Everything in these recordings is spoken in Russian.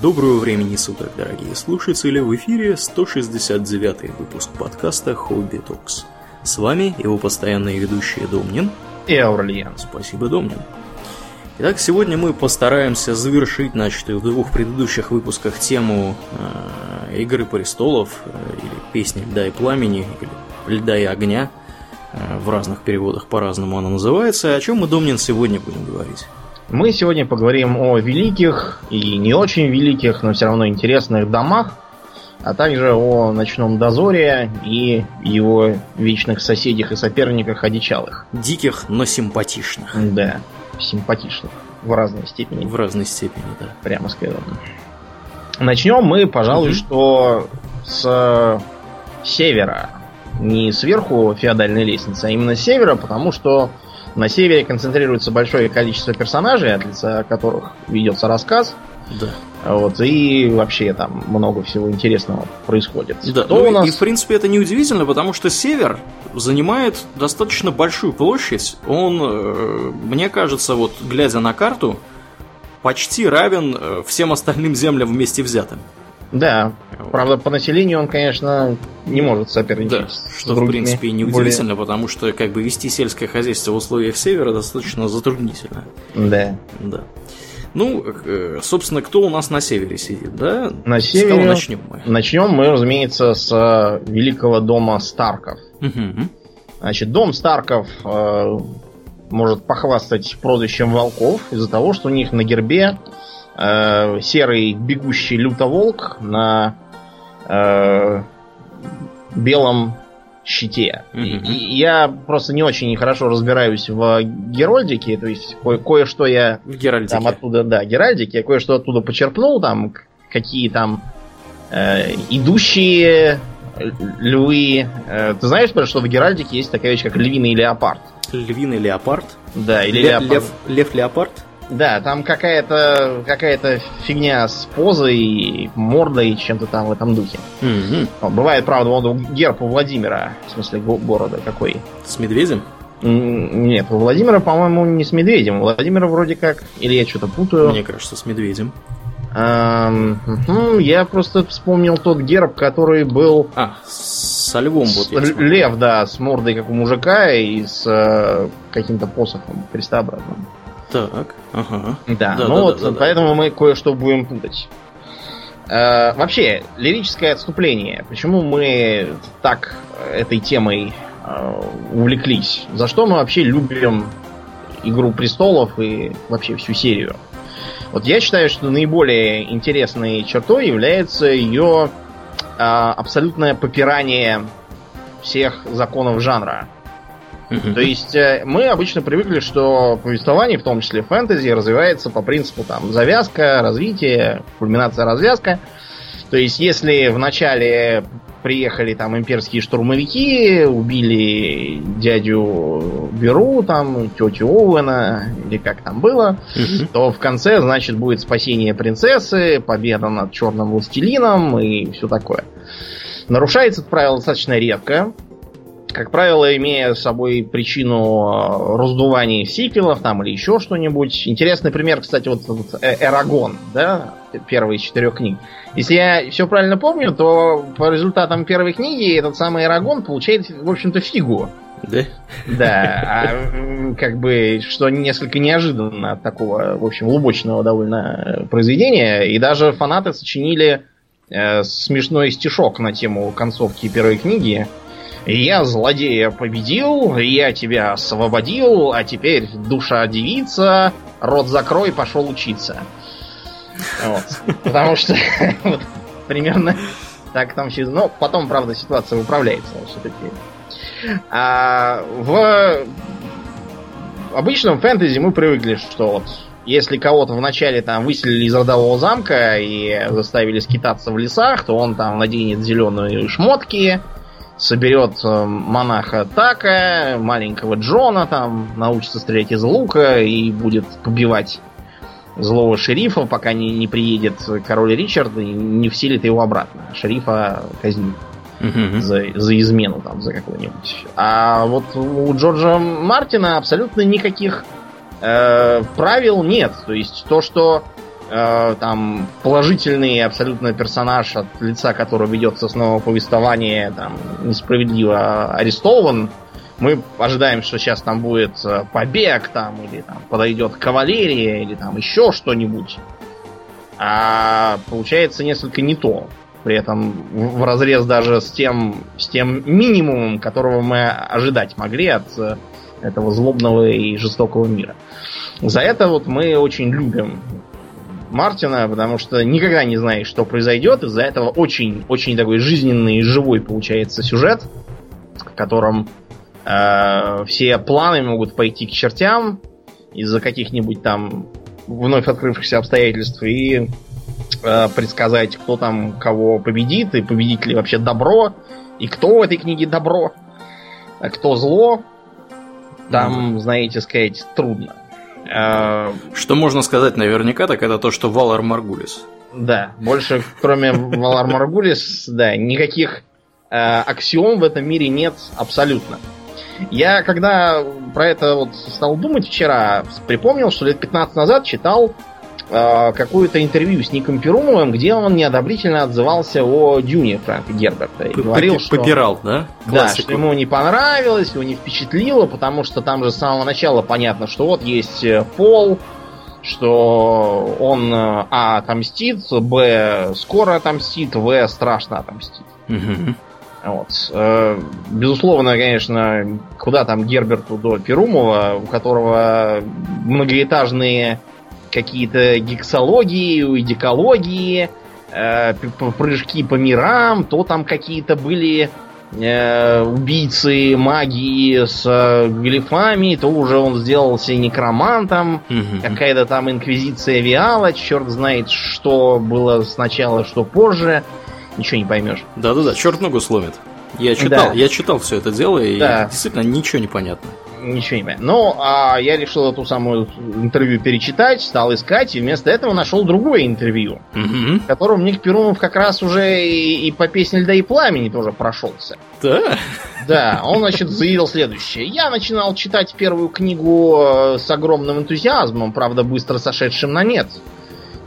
Доброго времени суток, дорогие слушатели! В эфире 169 выпуск подкаста Хобби Токс. С вами его постоянные ведущие Домнин и Аурлиен. Спасибо, Домнин. Итак, сегодня мы постараемся завершить начатую в двух предыдущих выпусках тему э, Игры престолов, э, или Песни льда и пламени, или Льда и огня. Э, в разных переводах по-разному она называется. О чем мы, Домнин, сегодня будем говорить? Мы сегодня поговорим о великих и не очень великих, но все равно интересных домах, а также о ночном дозоре и его вечных соседях и соперниках одичалых. Диких, но симпатичных. Да, симпатичных. В разной степени. В разной степени, да. Прямо скажем. Начнем мы, пожалуй, угу. что с севера. Не сверху феодальной лестницы, а именно с севера, потому что на севере концентрируется большое количество персонажей, от лица которых ведется рассказ. Да. Вот, и вообще там много всего интересного происходит. Да, ну, у нас... и в принципе это неудивительно, потому что север занимает достаточно большую площадь. Он, э, мне кажется, вот глядя на карту, почти равен э, всем остальным землям вместе взятым. Да. Правда, по населению он, конечно, не может соперничать. Да, что, в принципе, неудивительно, более... потому что как бы вести сельское хозяйство в условиях севера достаточно затруднительно. Да. Да. Ну, э, собственно, кто у нас на севере сидит, да? На севере. начнем мы? Начнем мы, разумеется, с э, великого дома Старков. Угу. Значит, дом Старков э, может похвастать прозвищем волков из-за того, что у них на гербе э, серый бегущий лютоволк на э, белом щите. Mm-hmm. И, я просто не очень хорошо разбираюсь в Герольдике, то есть ко- кое-что я Геральдике. там оттуда, да, Геральдике, я кое-что оттуда почерпнул, там какие там э, идущие львы. Э, ты знаешь, что в Геральдике есть такая вещь, как львиный леопард? Львиный леопард? Да, или Лев, леопард. Лев, леопард? Да, там какая-то какая-то фигня с позой, мордой, чем-то там в этом духе. Угу. Бывает, правда, он герб у Владимира, в смысле города какой. С медведем? Нет, у Владимира, по-моему, не с медведем. У Владимира вроде как... Или я что-то путаю. Мне кажется, с медведем. Эм, я просто вспомнил тот герб, который был... А, со львом с, вот Лев, да, с мордой как у мужика и с э, каким-то посохом крестообразным. Так, ага. Да, да ну да, вот, да, да, поэтому да. мы кое-что будем путать. Э, вообще, лирическое отступление. Почему мы так этой темой э, увлеклись? За что мы вообще любим Игру престолов и вообще всю серию? Вот я считаю, что наиболее интересной чертой является ее э, абсолютное попирание всех законов жанра. То есть э, мы обычно привыкли, что повествование, в том числе фэнтези, развивается по принципу там завязка, развитие, кульминация, развязка. То есть если в начале приехали там имперские штурмовики, убили дядю Беру, там, тетю Оуэна, или как там было, то в конце, значит, будет спасение принцессы, победа над черным властелином и все такое. Нарушается это правило достаточно редко, как правило, имея с собой причину э, раздувания сиквелов там или еще что-нибудь. Интересный пример, кстати, вот, вот э, Эрагон, да, первый из четырех книг. Если я все правильно помню, то по результатам первой книги этот самый Эрагон получает, в общем-то, фигу. Да? Да, а, как бы, что несколько неожиданно от такого, в общем, лубочного довольно произведения. И даже фанаты сочинили э, смешной стишок на тему концовки первой книги. Я злодея победил, я тебя освободил, а теперь душа девица, рот закрой, пошел учиться. Вот. Потому что вот, примерно так там все... Ну, потом, правда, ситуация выправляется все-таки. А в обычном фэнтези мы привыкли, что вот если кого-то вначале там выселили из родового замка и заставили скитаться в лесах, то он там наденет зеленые шмотки, соберет э, монаха Така, маленького Джона, там, научится стрелять из лука и будет побивать злого шерифа, пока не, не приедет король Ричард и не вселит его обратно. Шерифа казнит за, за измену там, за какую-нибудь. А вот у Джорджа Мартина абсолютно никаких э, правил нет. То есть то, что э, там положительный абсолютно персонаж, от лица которого ведется снова повествование, там несправедливо арестован. Мы ожидаем, что сейчас там будет э, побег, там, или там подойдет кавалерия, или там еще что-нибудь. А получается несколько не то. При этом в разрез даже с тем, с тем минимумом, которого мы ожидать могли от э, этого злобного и жестокого мира. За это вот мы очень любим Мартина, потому что никогда не знаешь, что произойдет. Из-за этого очень-очень такой жизненный и живой получается сюжет, в котором э, все планы могут пойти к чертям из-за каких-нибудь там вновь открывшихся обстоятельств и э, предсказать, кто там кого победит, и победит ли вообще добро, и кто в этой книге добро, а кто зло. Там, знаете, сказать трудно. Э, что можно сказать наверняка, так это то, что Валар Маргулис. Да, больше кроме Валар Маргулис, да, никаких э, аксиом в этом мире нет абсолютно. Я когда про это вот стал думать вчера, припомнил, что лет 15 назад читал э, какое-то интервью с Ником Перумовым, где он неодобрительно отзывался о Дюне Франка Герберта. И говорил, что... Попирал, да? Да, что ему не понравилось, его не впечатлило, потому что там же с самого начала понятно, что вот есть э, Пол, что он э, А отомстит, Б скоро отомстит, В страшно отомстит. Угу. Вот. Э, безусловно, конечно, куда там Герберту до Перумова, у которого многоэтажные какие-то гексологии, уидикологии, э, прыжки по мирам, то там какие-то были э, убийцы магии с глифами, то уже он сделался некромантом, угу. какая-то там инквизиция Виала, черт знает, что было сначала, что позже ничего не поймешь. Да-да-да, черт ногу сломит. Я читал, да. я читал все это дело, и да. действительно ничего не понятно. Ничего не понятно. Ну, а я решил эту самую интервью перечитать, стал искать, и вместо этого нашел другое интервью, угу. в котором Ник Перумов как раз уже и, и по песне льда и пламени тоже прошелся. Да? Да, он, значит, заявил следующее. Я начинал читать первую книгу э, с огромным энтузиазмом, правда, быстро сошедшим на нет.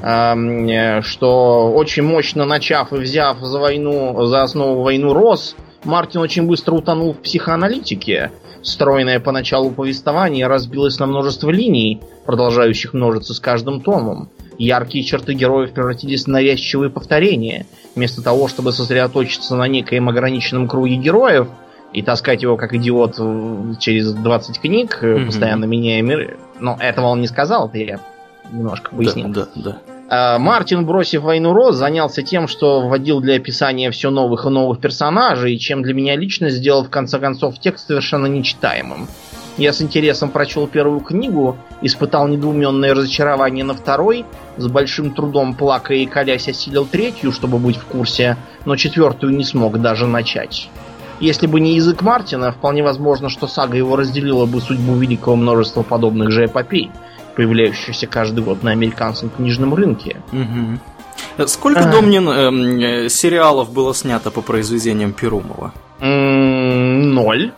Э, что очень мощно начав и взяв за войну, за основу войну Рос, Мартин очень быстро утонул в психоаналитике. Стройное поначалу повествование разбилось на множество линий, продолжающих множиться с каждым томом. Яркие черты героев превратились в навязчивые повторения. Вместо того, чтобы сосредоточиться на некоем ограниченном круге героев и таскать его как идиот через 20 книг, mm-hmm. постоянно меняя миры. Но этого он не сказал, это я немножко пояснил. Да, да, да. А, Мартин, бросив войну Роз, занялся тем, что вводил для описания все новых и новых персонажей, чем для меня лично сделал в конце концов текст совершенно нечитаемым. Я с интересом прочел первую книгу, испытал недоуменное разочарование на второй, с большим трудом плакая и колясь осилил третью, чтобы быть в курсе, но четвертую не смог даже начать. Если бы не язык Мартина, вполне возможно, что сага его разделила бы судьбу великого множества подобных же эпопей – появляющихся каждый год на американском книжном рынке. Угу. Сколько, а... Домнин, э, сериалов было снято по произведениям Перумова? Ноль.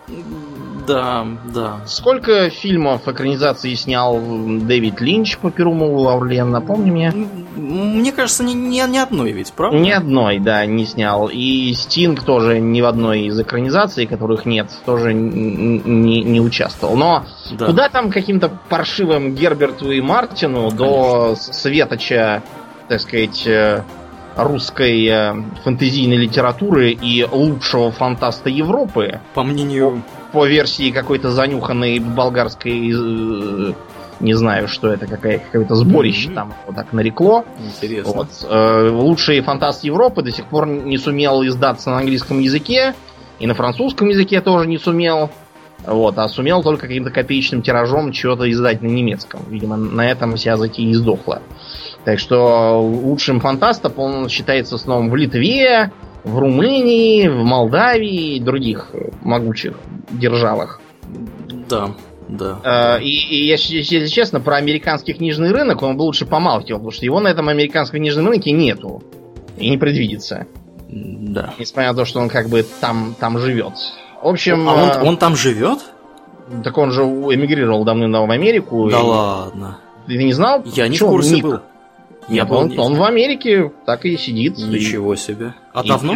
Да, да. Сколько фильмов экранизации снял Дэвид Линч по Перумову, Аурлен, напомни мне? Мне кажется, ни, ни, ни одной ведь, правда? Ни одной, да, не снял. И Стинг тоже ни в одной из экранизаций, которых нет, тоже не, не участвовал. Но да. куда там каким-то паршивым Герберту и Мартину Конечно. до светоча, так сказать, э, русской э, фэнтезийной литературы и лучшего фантаста Европы. По мнению по версии какой-то занюханной болгарской э, не знаю, что это, какая, какое-то сборище mm-hmm. там вот так нарекло. Интересно. Вот. Э, лучший фантаст Европы до сих пор не сумел издаться на английском языке, и на французском языке тоже не сумел. Вот, а сумел только каким-то копеечным тиражом чего-то издать на немецком. Видимо, на этом вся затея и сдохла. Так что лучшим фантастом он считается снова в Литве, в Румынии, в Молдавии и других могучих державах. Да, да. Э, и, и если честно, про американский книжный рынок он бы лучше помалкивал, потому что его на этом американском книжном рынке нету. И не предвидится. Да. Несмотря на то, что он как бы там, там живет. В общем... А он, э, он там живет? Так он же эмигрировал давным-давно в Америку. Да и... ладно. Ты не знал? Я не в курсе Ник? был. Нет, он, он в Америке так и сидит. Ничего себе. А давно?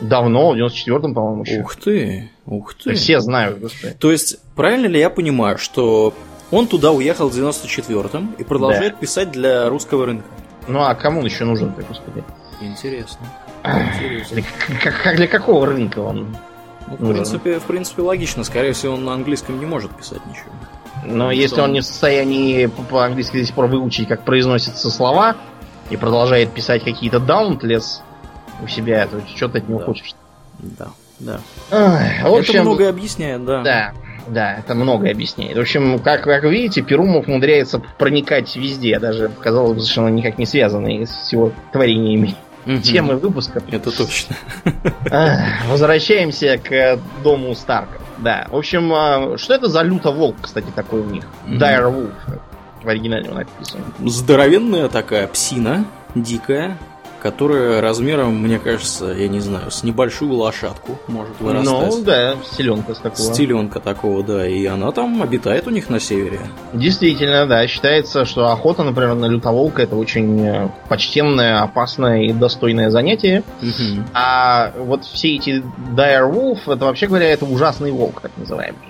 Давно, в 94-м, по-моему, еще. Ух ты, ух ты. Все знают, господи. То есть, правильно ли я понимаю, что он туда уехал в 94-м и продолжает да. писать для русского рынка? Ну а кому он еще нужен, ты, господи? Интересно. Интересно. Как, для какого рынка он? Ну, в, принципе, в принципе, логично. Скорее всего, он на английском не может писать ничего. Но ну, если он не в состоянии по-английски до сих пор выучить, как произносятся слова, и продолжает писать какие-то dauntless у себя, то что ты от него да. хочешь? Да, да. Ой, в общем, это многое объясняет, да. Да, да, это многое объясняет. В общем, как, как вы видите, Перумов умудряется проникать везде, даже, казалось бы, совершенно никак не связанные с его творениями угу. темы выпуска. Это точно. Возвращаемся к дому Старка. Да, в общем, а, что это за люто-волк, кстати, такой у них? Dire Wolf в оригинале он написан. Здоровенная такая псина, дикая, которая размером, мне кажется, я не знаю, с небольшую лошадку может вырастать. Ну, да, стеленка с такого. Стеленка такого, да, и она там обитает у них на севере. Действительно, да, считается, что охота, например, на лютоволка это очень э, почтенное, опасное и достойное занятие. Угу. А вот все эти dire wolf, это вообще говоря, это ужасный волк, так называемый.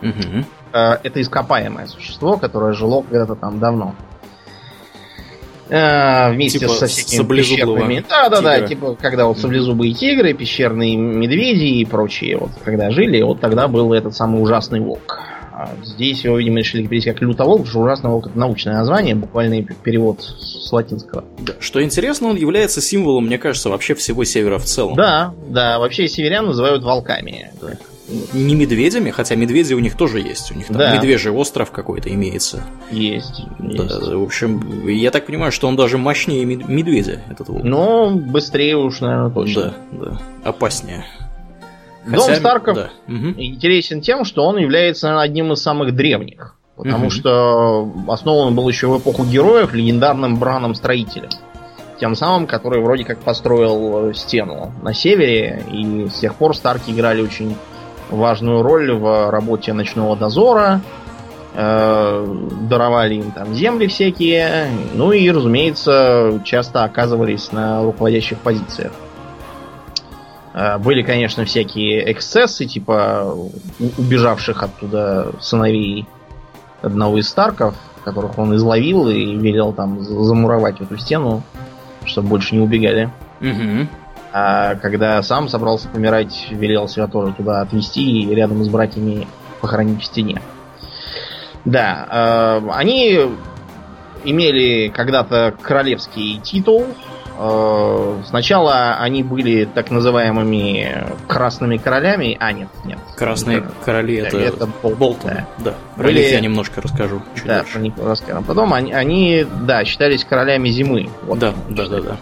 Угу. Это ископаемое существо, которое жило когда-то там давно. Э, вместе типа со всякими пещерными. Да, да, да, типа, когда вот саблезубые тигры, пещерные медведи и прочие, вот когда жили, вот тогда был этот самый ужасный волк. А здесь его, видимо, решили перевести как лютоволк, потому что ужасный волк это научное название, буквальный перевод с латинского. Да. Что интересно, он является символом, мне кажется, вообще всего севера в целом. Да, да, вообще северян называют волками. Да не медведями, хотя медведи у них тоже есть. У них там да. медвежий остров какой-то имеется. Есть. Да, есть. в общем, я так понимаю, что он даже мощнее медведя, этот волк. Ну, быстрее уж, наверное, точно. Да, да. Опаснее. Хотя, Дом Старков да. интересен тем, что он является наверное, одним из самых древних. Потому угу. что основан был еще в эпоху героев легендарным Браном-строителем. Тем самым, который вроде как построил стену на севере. И с тех пор Старки играли очень важную роль в работе ночного дозора, э, даровали им там земли всякие, ну и, разумеется, часто оказывались на руководящих позициях. Э, были, конечно, всякие эксцессы, типа убежавших оттуда сыновей одного из Старков, которых он изловил и велел там замуровать эту стену, чтобы больше не убегали. Угу. А когда сам собрался помирать, велел себя тоже туда отвезти и рядом с братьями похоронить в стене. Да, э, они имели когда-то королевский титул. Э, сначала они были так называемыми красными королями. А, нет, нет. Красные это, короли это, это Бол... Болтон. Да. да. Про были... них я немножко расскажу. Чуть да, дальше. про них расскажем. Потом они, они, да, считались королями зимы. Вот да, да, да, да.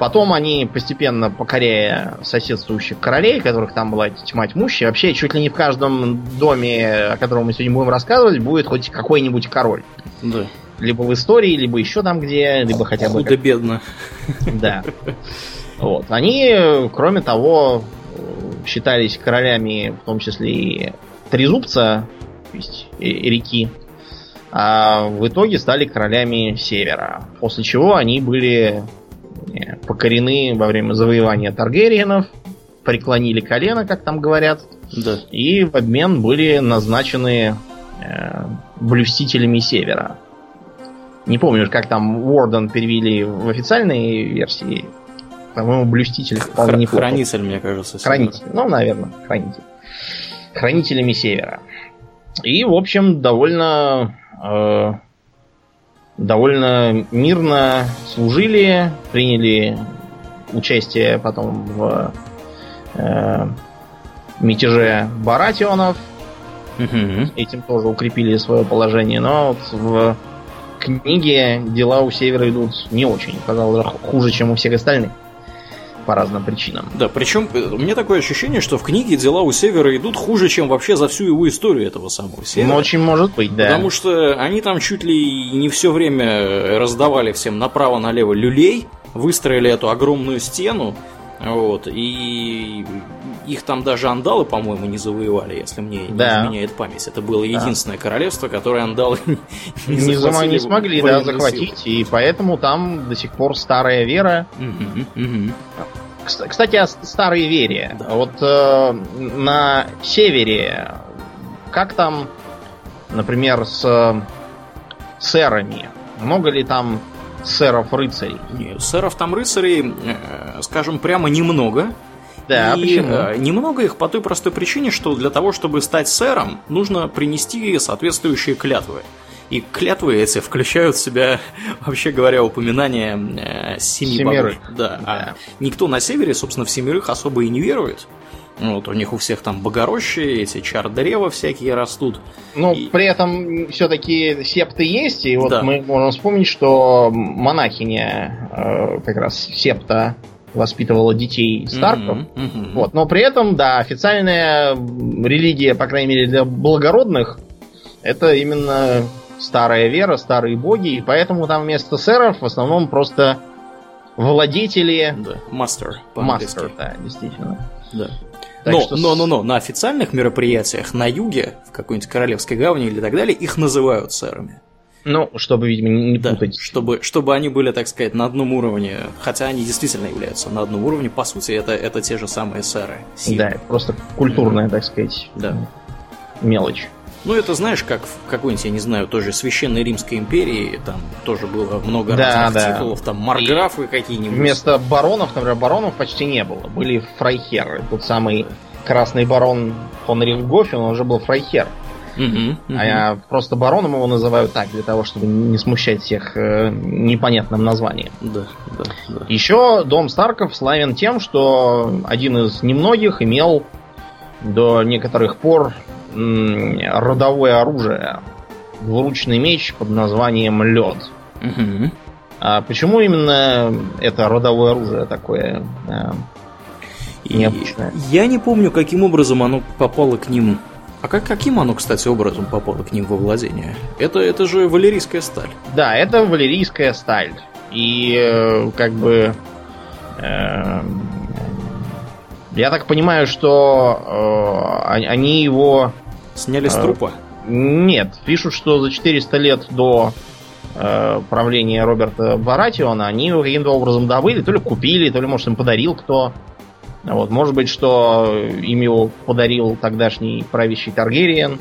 Потом они, постепенно покоряя соседствующих королей, которых там была тьма тьмущая, вообще чуть ли не в каждом доме, о котором мы сегодня будем рассказывать, будет хоть какой-нибудь король. Да. Либо в истории, либо еще там где, либо хотя бы... Худо-бедно. Да. Вот. Они, кроме того, считались королями, в том числе и Трезубца, то есть реки, а в итоге стали королями Севера. После чего они были покорены во время завоевания Таргериенов, преклонили колено, как там говорят, да. и в обмен были назначены э, блюстителями Севера. Не помню, как там Уорден перевели в официальной версии. По-моему, блюститель вполне неплохо. Хранитель, мне кажется. Хранитель. Ну, наверное, хранитель. Хранителями Севера. И, в общем, довольно э, довольно мирно служили, приняли участие потом в э, мятеже баратионов. Угу. Этим тоже укрепили свое положение. Но вот в книге дела у Севера идут не очень, пожалуй, хуже, чем у всех остальных по разным причинам. Да, причем э, у меня такое ощущение, что в книге дела у Севера идут хуже, чем вообще за всю его историю этого самого Севера. Ну, очень может быть, да. Потому что они там чуть ли не все время раздавали всем направо-налево люлей, выстроили эту огромную стену, Вот, и их там даже андалы, по-моему, не завоевали, если мне Да. не изменяет память. Это было единственное королевство, которое андалы не, Не, захватили не смогли, да, захватить, и поэтому там до сих пор старая вера. мгм. Кс- Кстати, о старой вере. Да. Вот э, на севере, как там, например, с э, сэрами? Много ли там сэров-рыцарей? Не, сэров там рыцарей, э, скажем, прямо немного. Да, и почему? э, немного их по той простой причине, что для того, чтобы стать сэром, нужно принести соответствующие клятвы. И клятвы эти включают в себя, вообще говоря, упоминание э, семи Семерых. богов. Да. А Да. никто на севере, собственно, в семерых особо и не верует. Вот, у них у всех там богорощи, эти чар-древа всякие растут. Ну, и- при этом все-таки септы есть, и вот Да. мы можем вспомнить, что монахиня э, как раз септа воспитывала детей Старков. Мгм, мгм. Вот, но при этом, да, официальная религия, по крайней мере, для благородных, это именно старая вера, старые боги, и поэтому там вместо сэров в основном просто владетели Да, мастер. мастер, да, действительно. Да. Так но, что но, но, но, на официальных мероприятиях на юге, в какой-нибудь Королевской гавани или так далее, их называют сэрами. Ну, чтобы, видимо, не Да, путать. чтобы, чтобы они были, так сказать, на одном уровне, хотя они действительно являются на одном уровне, по сути, это, это те же самые сэры. Силы. Да, просто культурная, так сказать, Да. мелочь. Ну, это знаешь, как в какой-нибудь, я не знаю, тоже Священной Римской империи, там тоже было много Да, разных да. титулов, там марграфы какие-нибудь. Вместо баронов, например, баронов почти не было. Были фрайхеры. Тот самый красный барон фон Рихгофен, он уже был фрайхер. А просто бароном его называют так, для того, чтобы не смущать всех э, непонятным названием. Да, да, да. Еще дом Старков славен тем, что один из немногих имел до некоторых пор родовое оружие. Двуручный меч под названием Лед. А почему именно это родовое оружие такое? э, Необычное. Я не помню, каким образом оно попало к ним. А как, каким оно, кстати, образом попало к ним во владение? Это, это же валерийская сталь. Да, это валерийская сталь. И э, как бы... э, я так понимаю, что э, они- его... Сняли с А. трупа. Нет, пишут, что за 400 лет до э, правления Роберта Баратиона они его каким-то образом добыли, то ли купили, то ли, может, им подарил кто. Вот, может быть, что им его подарил тогдашний правящий Таргериен.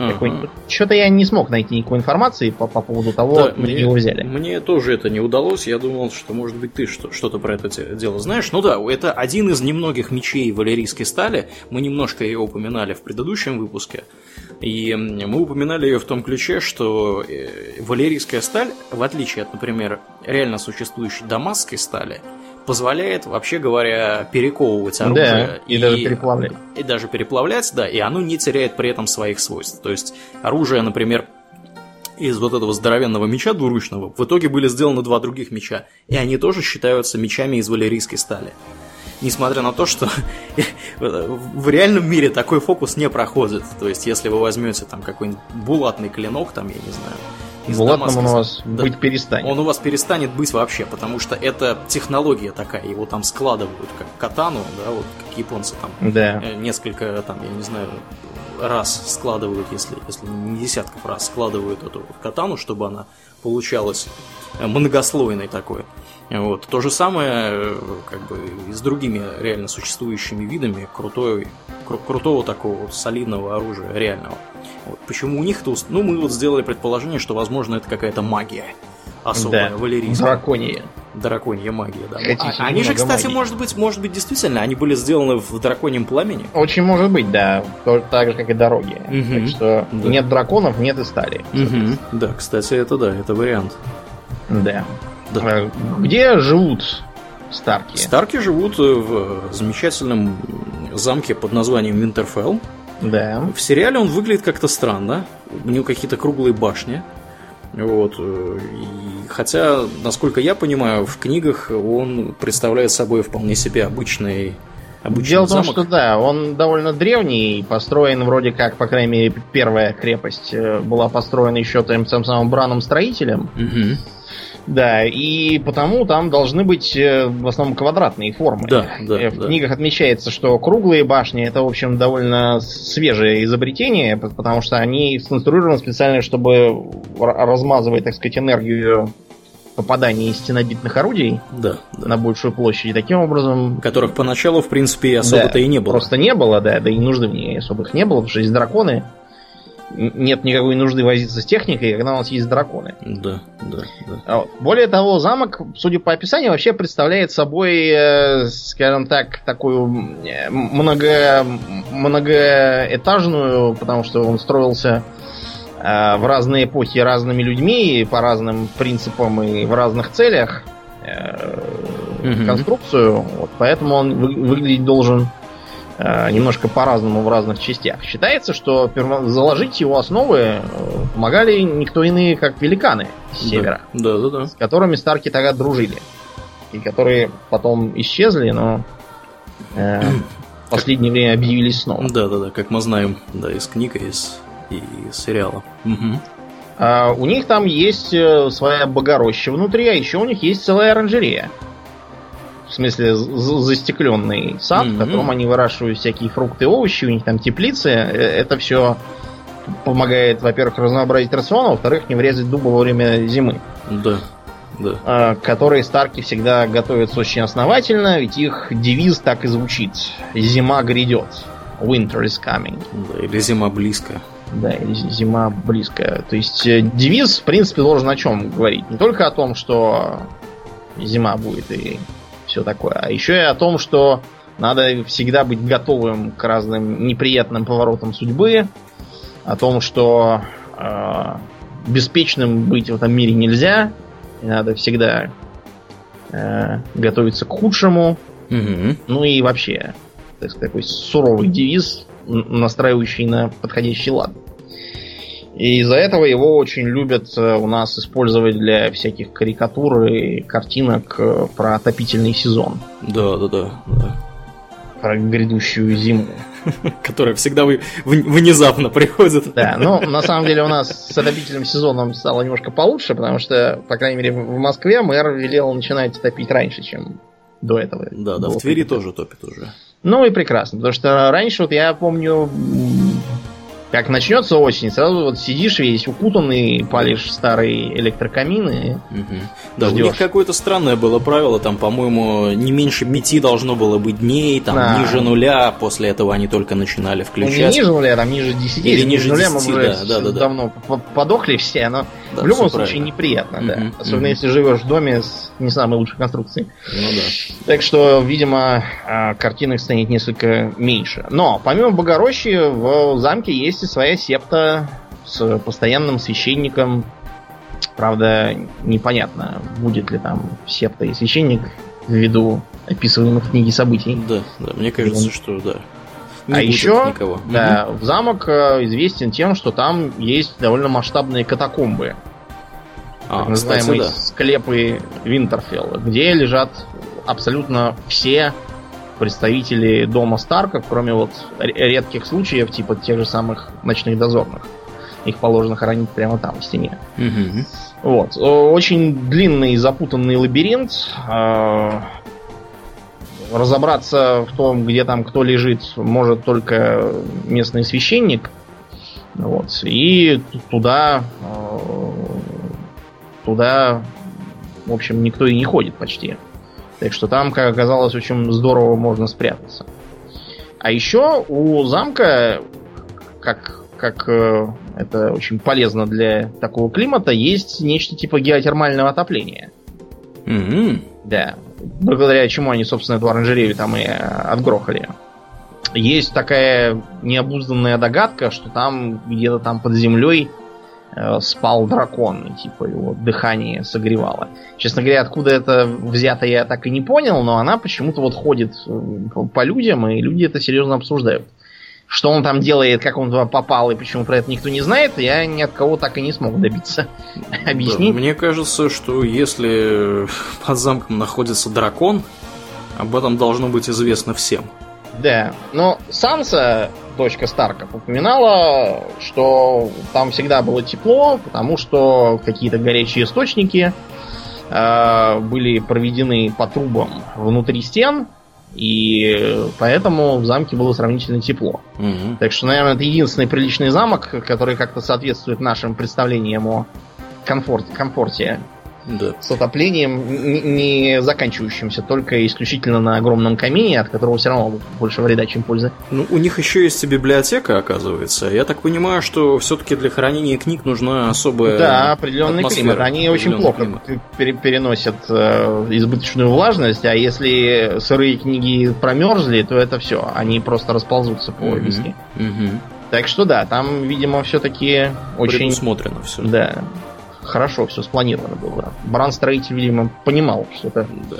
Ага. Что-то я не смог найти никакой информации по, по поводу того, Да, откуда его взяли. мне тоже это не удалось. Я думал, что, может быть, ты что- что-то про это дело знаешь. Ну да, это один из немногих мечей валерийской стали. Мы немножко ее упоминали в предыдущем выпуске. И мы упоминали ее в том ключе, что э, валерийская сталь, в отличие от, например, реально существующей дамасской стали, позволяет, вообще говоря, перековывать оружие. и даже переплавлять. И даже переплавлять, да, и оно не теряет при этом своих свойств. То есть оружие, например, из вот этого здоровенного меча двуручного в итоге были сделаны два других меча, и они тоже считаются мечами из валерийской стали. Несмотря на то, что в реальном мире такой фокус не проходит. То есть, если вы возьмете там какой-нибудь булатный клинок, там, я не знаю, из Булатным он у вас Да. быть перестанет. он у вас перестанет быть вообще, потому что это технология такая, его там складывают как катану, да, вот как японцы там Да. э, несколько, там, я не знаю, раз складывают, если, если не десятков раз складывают эту вот катану, чтобы она получалась э, многослойной такой. Вот. То же самое э, как бы и с другими реально существующими видами крутой, кру- крутого такого вот солидного оружия реального. Вот. Почему у них это... ус- Ну, мы вот сделали предположение, что, возможно, это какая-то магия особая, Да. валерийская. Драконья. Драконья магия, да. Хотите А- они же, кстати, магии? может быть, может быть, действительно, они были сделаны в драконьем пламени. Очень может быть, да. То- Так же, как и дороги. Мгм. Так что Да. нет драконов, нет и стали. Да, кстати, это да, это вариант. Да. Да. Э, Где живут Старки? Старки живут э, в замечательном замке под названием Винтерфелл. Да. В сериале он выглядит как-то странно. У него какие-то круглые башни. Вот. э, И хотя, насколько я понимаю, в книгах он представляет собой вполне себе обычный, обычный Дело в том, замок. что да, он довольно древний, построен вроде как, по крайней мере, первая крепость э, была построена еще тем, самым Браном строителем. Да, и потому там должны быть э, в основном квадратные формы. Да, да, Э, В да. книгах отмечается, что круглые башни это, в общем, довольно свежее изобретение, потому что они сконструированы специально, чтобы размазывать, так сказать, энергию попадания стенобитных орудий Да, да. на большую площадь. Таким образом Которых поначалу, в принципе, особо-то Да, и не было. Просто не было, да, да и нужды в ней особых не было, потому что есть драконы. Нет никакой нужды возиться с техникой, когда у нас есть драконы. Да, да, да. А. Более того, замок, судя по описанию, вообще представляет собой, э, скажем так, такую э, много, многоэтажную, потому что он строился э, в разные эпохи разными людьми, по разным принципам и в разных целях конструкцию. Вот, поэтому он вы- выглядеть должен немножко по-разному в разных частях. Считается, что заложить его основы э, помогали никто иные, как великаны с севера, Да, да, да. с которыми Старки тогда дружили. И которые потом исчезли, но э, в последнее время объявились снова. Да, да, да, как мы знаем, да, из книг, и из, и из сериала. Мгм. А у них там есть э, своя богороща внутри, а еще у них есть целая оранжерея. В смысле, застекленный сад, в Мгм. котором они выращивают всякие фрукты и овощи, у них там теплицы. Э, Это все помогает, во-первых, разнообразить рацион, а во-вторых, не врезать дуба во время зимы. Да, да. э, к которой старки всегда готовятся очень основательно, ведь их девиз так и звучит. Зима грядет. Winter is coming. Да, или зима близко. Да, или зима близкая. То есть э, девиз, в принципе, должен о чем говорить. Не только о том, что зима будет и все такое, а еще и о том, что надо всегда быть готовым к разным неприятным поворотам судьбы, о том, что э, беспечным быть в этом мире нельзя, и надо всегда э, готовиться к худшему, Мгм. ну и вообще, так сказать, такой суровый девиз, настраивающий на подходящий лад. И из-за этого его очень любят э, у нас использовать для всяких карикатур и картинок э, про отопительный сезон, Да, да, да, да. про грядущую зиму. Которая всегда вы- внезапно приходит. Да, но на самом деле у нас с отопительным сезоном стало немножко получше, потому что, по крайней мере, в Москве мэр велел начинать топить раньше, чем до этого. Да, да, в Твери тоже топит уже. Ну и прекрасно, потому что раньше вот я помню, как начнется осень, сразу вот сидишь весь укутанный, палишь старые электрокамины. Мгм. Да, у них какое-то странное было правило, там, по-моему, не меньше пяти должно было быть дней, там, Да. ниже нуля, после этого они только начинали Ну, не включать. ниже нуля, там ниже 10. Или Если ниже нуля, мы 10, уже да, да, да, да. давно по- подохли все, но Да, в любом случае правильно. неприятно, да. Мгм, Особенно мгм. если живешь в доме с не самой лучшей конструкцией. Ну да. Так что, видимо, а, картинок станет несколько меньше. Но, помимо Богорощи, в замке есть и своя септа с постоянным священником. Правда, непонятно, будет ли там септа и священник ввиду описываемых в книге событий. Да, да, мне кажется, что да. Не а еще, никого. да, в замок э, известен тем, что там есть довольно масштабные катакомбы. А, так кстати, называемые да. склепы Винтерфелла, где лежат абсолютно все представители дома Старков, кроме вот редких случаев, типа тех же самых ночных дозорных. Их положено хоронить прямо там, в стене. Мгм. Вот. Очень длинный и запутанный лабиринт. Разобраться в том, где там кто лежит, может только местный священник. Вот. И туда, э, туда, в общем, никто и не ходит почти. Так что там, как оказалось, очень здорово можно спрятаться. А еще у замка, как, как э, это очень полезно для такого климата, есть нечто типа геотермального отопления. Мгм. Да. Благодаря чему они, собственно, эту оранжерею там и э, отгрохали. Есть такая необузданная догадка, что там где-то там под землей э, спал дракон, и типа его дыхание согревало. Честно говоря, откуда это взято, я так и не понял, но она почему-то вот ходит э, по- людям, и люди это серьезно обсуждают. Что он там делает, как он туда попал, и почему про это никто не знает, я ни от кого так и не смог добиться объяснить. Мне кажется, что если под замком находится дракон, об этом должно быть известно всем. Да, но Санса, дочка Старков, упоминала, что там всегда было тепло, потому что какие-то горячие источники э, были проведены по трубам внутри стен, и поэтому в замке было сравнительно тепло. Мгм. Так что, наверное, это единственный приличный замок, который как-то соответствует нашим представлениям о комфорте, комфорте Да. с отоплением, не заканчивающимся только исключительно на огромном камине, от которого все равно больше вреда, чем пользы. Ну, у них еще есть и библиотека, оказывается. Я так понимаю, что все-таки для хранения книг нужна особая Да, определенный атмосфера, климат. Они очень плохо климат. переносят э, избыточную влажность, а если сырые книги промерзли, то это все. Они просто расползутся по Мгм. весне. Мгм. Так что да, там, видимо, все-таки очень Предусмотрено все. Да. Хорошо все спланировано было. Бран-строитель, видимо, понимал что-то Да.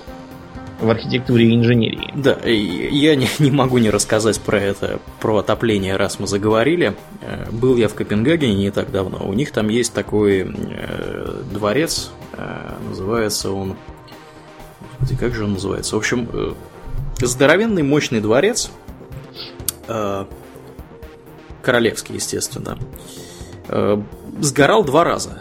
в архитектуре и инженерии. Да, я не, не могу не рассказать про это, про отопление, раз мы заговорили. Э, Был я в Копенгагене не так давно. У них там есть такой э, дворец, э, называется он... Господи, как же он называется? В общем, э, здоровенный, мощный дворец, э, королевский, естественно, э, сгорал два раза.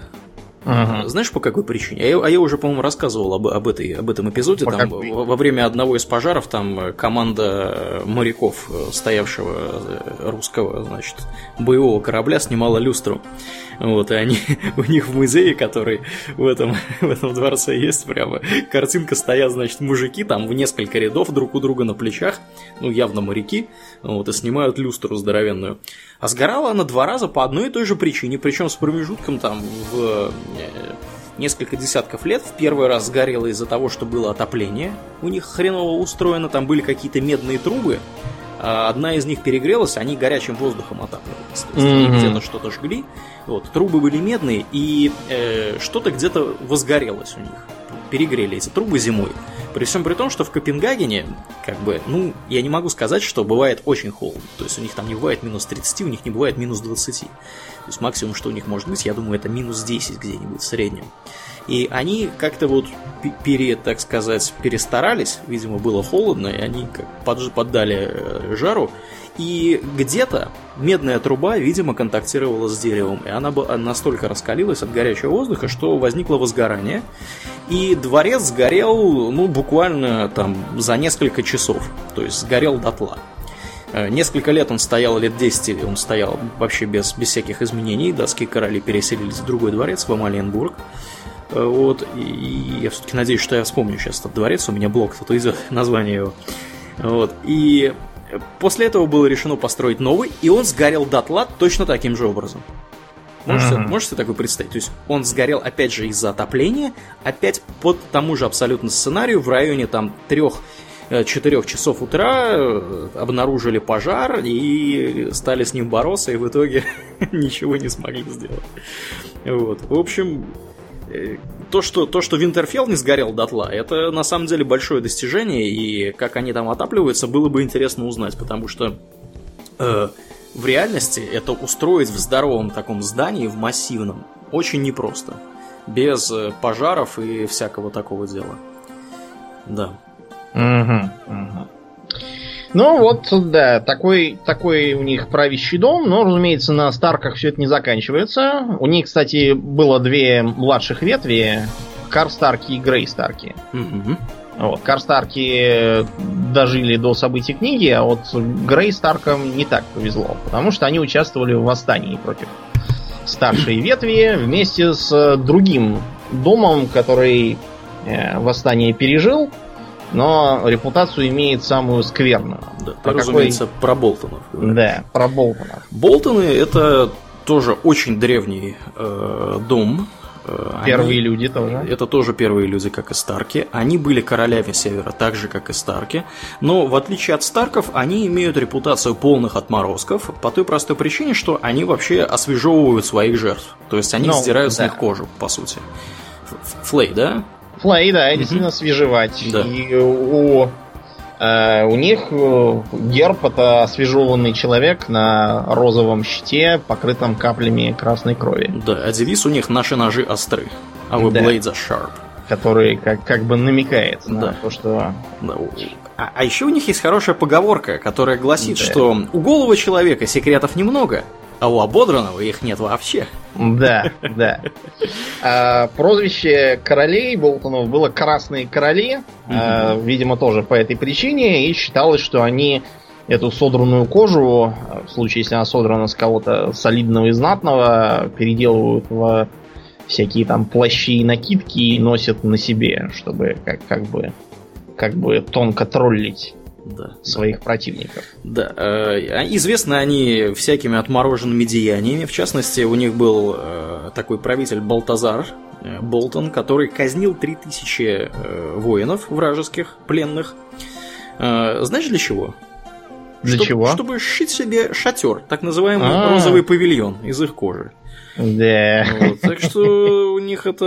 Ага. Знаешь, по какой причине? А я, а я уже, по-моему, рассказывал об, об, этой, об этом эпизоде. По Там, какой? во, время одного из пожаров там э, команда э, моряков, э, стоявшего э, русского, значит, боевого корабля, снимала люстру. Вот, и они, у них в музее, который в этом, в этом дворце есть, прямо картинка стоят, значит, мужики там в несколько рядов друг у друга на плечах, ну, явно моряки, вот, и снимают люстру здоровенную. А сгорала она два раза по одной и той же причине, причем с промежутком там в э, несколько десятков лет. В первый раз сгорело из-за того, что было отопление. У них хреново устроено, там были какие-то медные трубы. А Одна из них перегрелась, они горячим воздухом отапливались. То есть они Мгм. где-то что-то жгли. Вот, трубы были медные, и э, что-то где-то возгорелось у них. Перегрели эти трубы зимой. При всем при том, что в Копенгагене, как бы, ну, я не могу сказать, что бывает очень холодно. То есть у них там не бывает минус 30, у них не бывает минус 20. То есть максимум, что у них может быть, я думаю, это минус 10 где-нибудь в среднем. И они как-то вот пе- пере, так сказать, перестарались, видимо, было холодно, и они как поддали э, жару. И где-то медная труба, видимо, контактировала с деревом, и она бы- настолько раскалилась от горячего воздуха, что возникло возгорание. И дворец сгорел, ну, буквально там за несколько часов, то есть сгорел дотла. Э, Несколько лет он стоял, лет 10 он стоял вообще без, без всяких изменений. Датские короли переселились в другой дворец, в Амалиенбург. Э, Вот, и, и я все-таки надеюсь, что я вспомню сейчас этот дворец, у меня блок тут идет, название его. Вот, и после этого было решено построить новый, и он сгорел дотла точно таким же образом. Можете, Мгм. можете такое представить? То есть он сгорел опять же из-за отопления, опять под тому же абсолютно сценарию в районе там трех 4 часов утра э, обнаружили пожар и стали с ним бороться, и в итоге ничего не смогли сделать. Вот. В общем, э, то, что, то, что Винтерфелл не сгорел дотла, это на самом деле большое достижение, и как они там отапливаются, было бы интересно узнать, потому что э, в реальности это устроить в здоровом таком здании, в массивном, очень непросто. Без э, пожаров и всякого такого дела. Да. Мгм, мгм. Ну вот, да, такой, такой у них правящий дом, но, разумеется, на Старках все это не заканчивается. У них, кстати, было две младших ветви, Кар Старки и Грей Старки. Мгм. Вот, Кар Старки дожили до событий книги, а вот Грей Старкам не так повезло, потому что они участвовали в восстании против старшей ветви вместе с другим домом, который э, восстание пережил, но репутацию имеет самую скверную. Да, ты, какой- разумеется, про Болтонов. говоришь. Да, про Болтонов. Болтоны это тоже очень древний э, дом. Э, Первые они- люди тоже. Это тоже первые люди, как и Старки. Они были королями Севера, так же, как и Старки. Но, в отличие от Старков, они имеют репутацию полных отморозков по той простой причине, что они вообще освежевывают своих жертв. То есть они Ну, сдирают с да. них кожу, по сути. Флей, да? Флей, да, действительно свежевать. Да. И у, э, у них э, герб это освежеванный человек на розовом щите, покрытом каплями красной крови, Да, а девиз у них «Наши ножи остры». Our Да. blades are sharp. который как, как бы намекает на Да. то, что Да, А, а еще у них есть хорошая поговорка, которая гласит, Да. что у голого человека секретов немного, а у ободранного их нет вообще. да, да. А, прозвище королей Болтонов было «Красные короли», а, видимо, тоже по этой причине, и считалось, что они эту содранную кожу, в случае, если она содрана с кого-то солидного и знатного, переделывают в всякие там плащи и накидки и носят на себе, чтобы как, как бы как бы тонко троллить да, своих да. противников. Да, э, известны они всякими отмороженными деяниями. В частности, у них был э, такой правитель Балтазар э, Болтон, который казнил 3000 э, воинов вражеских, пленных. Знаешь для чего? Для Чтоб, чего? Чтобы сшить себе шатер, так называемый А-а-а. розовый павильон из их кожи. Да. Вот, так что у них это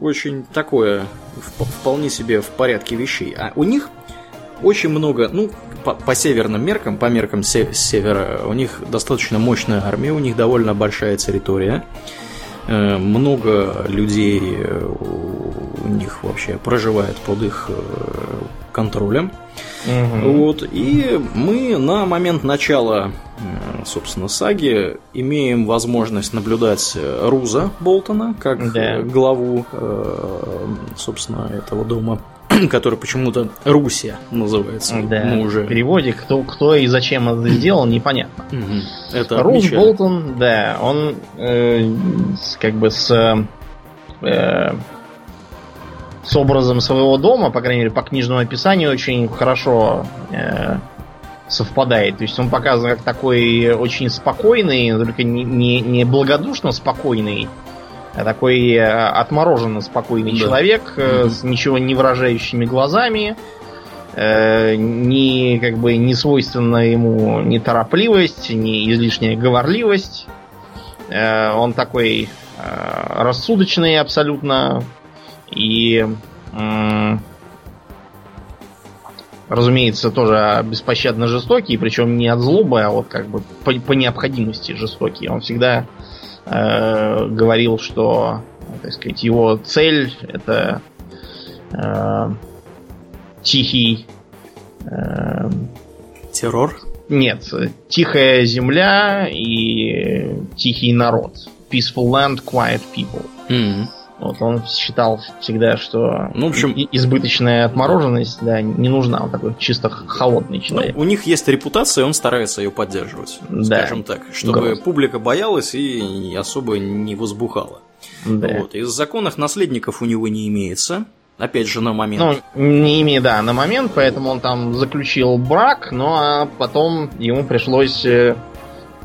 очень такое, вполне себе в порядке вещей. А у них очень много, ну, по, по северным меркам, по меркам се- севера, у них достаточно мощная армия, у них довольно большая территория. Э, много людей э, у них вообще проживает под их э, контролем. Угу. Вот, и мы на момент начала, собственно, саги имеем возможность наблюдать Руза Болтона как да. главу, собственно, этого дома который почему-то Русия называется. Да. Мы уже... В переводе кто, кто и зачем это сделал, непонятно. Это Рус Болтон, да, он э, как бы с э, с образом своего дома, по крайней мере, по книжному описанию, очень хорошо э, совпадает. То есть он показан как такой очень спокойный, только не, не, не благодушно спокойный, такой э, отмороженно спокойный да. человек mm-hmm. с ничего не выражающими глазами, э, не как бы не свойственна ему ни торопливость, ни излишняя говорливость. Э, он такой э, рассудочный абсолютно и э, разумеется, тоже беспощадно жестокий, причем не от злобы, а вот как бы по, по необходимости жестокий. Он всегда э, говорил, что, так сказать, его цель это э, тихий э, террор. Нет, тихая земля и тихий народ. Peaceful land, quiet people. Mm-hmm. Вот он считал всегда, что ну, в общем, избыточная отмороженность да, не нужна. Он такой чисто холодный человек. Ну, у них есть репутация, он старается ее поддерживать. Да. Скажем так, чтобы Гроз. публика боялась и особо не возбухала. Да. Вот. Из законных наследников у него не имеется. Опять же, на момент. Ну, не имея, да, на момент, поэтому он там заключил брак, но ну, а потом ему пришлось э,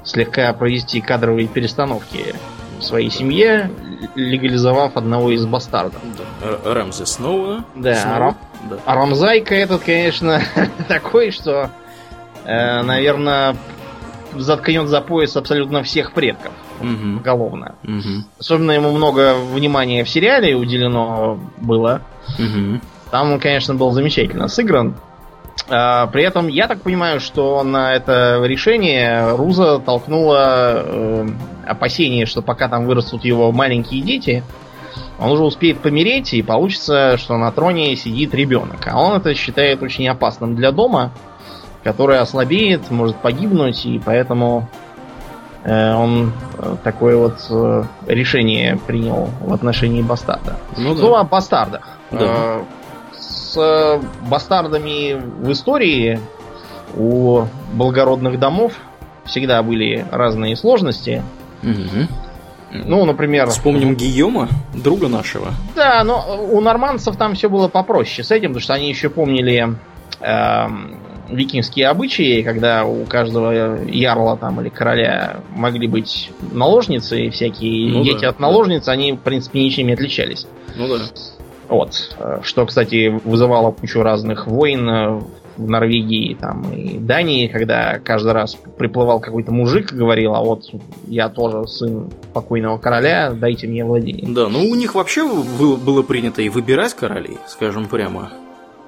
слегка провести кадровые перестановки в своей семье, легализовав одного из бастардов. Да. Рамзи снова. Да, снова. А, Рам... да. а Рамзайка этот, конечно, такой, что, э, наверное, заткнет за пояс абсолютно всех предков. Угу. Головно. Угу. Особенно ему много внимания в сериале уделено было. Угу. Там он, конечно, был замечательно сыгран. А, при этом я так понимаю, что на это решение Руза толкнуло э, опасение, что пока там вырастут его маленькие дети, он уже успеет помереть, и получится, что на троне сидит ребенок. А он это считает очень опасным для дома, который ослабеет, может погибнуть, и поэтому э, он э, такое вот решение принял в отношении бастарда. Ну, да. ну о бастардах. Да. Э, с бастардами в истории у благородных домов всегда были разные сложности. Угу. Ну, например... Вспомним Гийома, друга нашего. Да, но у нормандцев там все было попроще с этим, потому что они еще помнили э, викингские обычаи, когда у каждого ярла там или короля могли быть наложницы, и всякие ну, дети да, от наложниц, да. они, в принципе, ничем не отличались. Ну да. Вот. Что, кстати, вызывало кучу разных войн э, в Норвегии там, и Дании, когда каждый раз приплывал какой-то мужик и говорил, а вот я тоже сын покойного короля, дайте мне владение. Да, ну у них вообще было принято и выбирать королей, скажем прямо.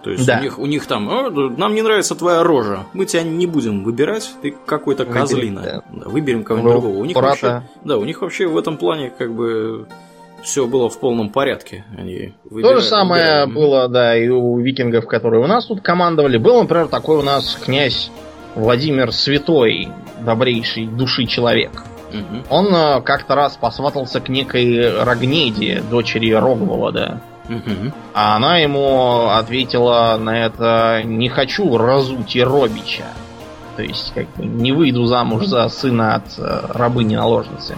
То есть да. у, них, у них там, а, нам не нравится твоя рожа, мы тебя не будем выбирать, ты какой-то козлина. Да. Да, выберем кого-нибудь ну, другого. У них вообще, да, у них вообще в этом плане как бы все было в полном порядке. Они То же самое выбирали. было, да, и у викингов, которые у нас тут командовали. Был, например, такой у нас князь Владимир Святой, добрейший души человек. Угу. Он э, как-то раз посватался к некой Рогнеде, дочери Рогволода. Угу. А она ему ответила на это «Не хочу разуть и Робича». То есть, как бы, не выйду замуж за сына от э, рабыни-наложницы.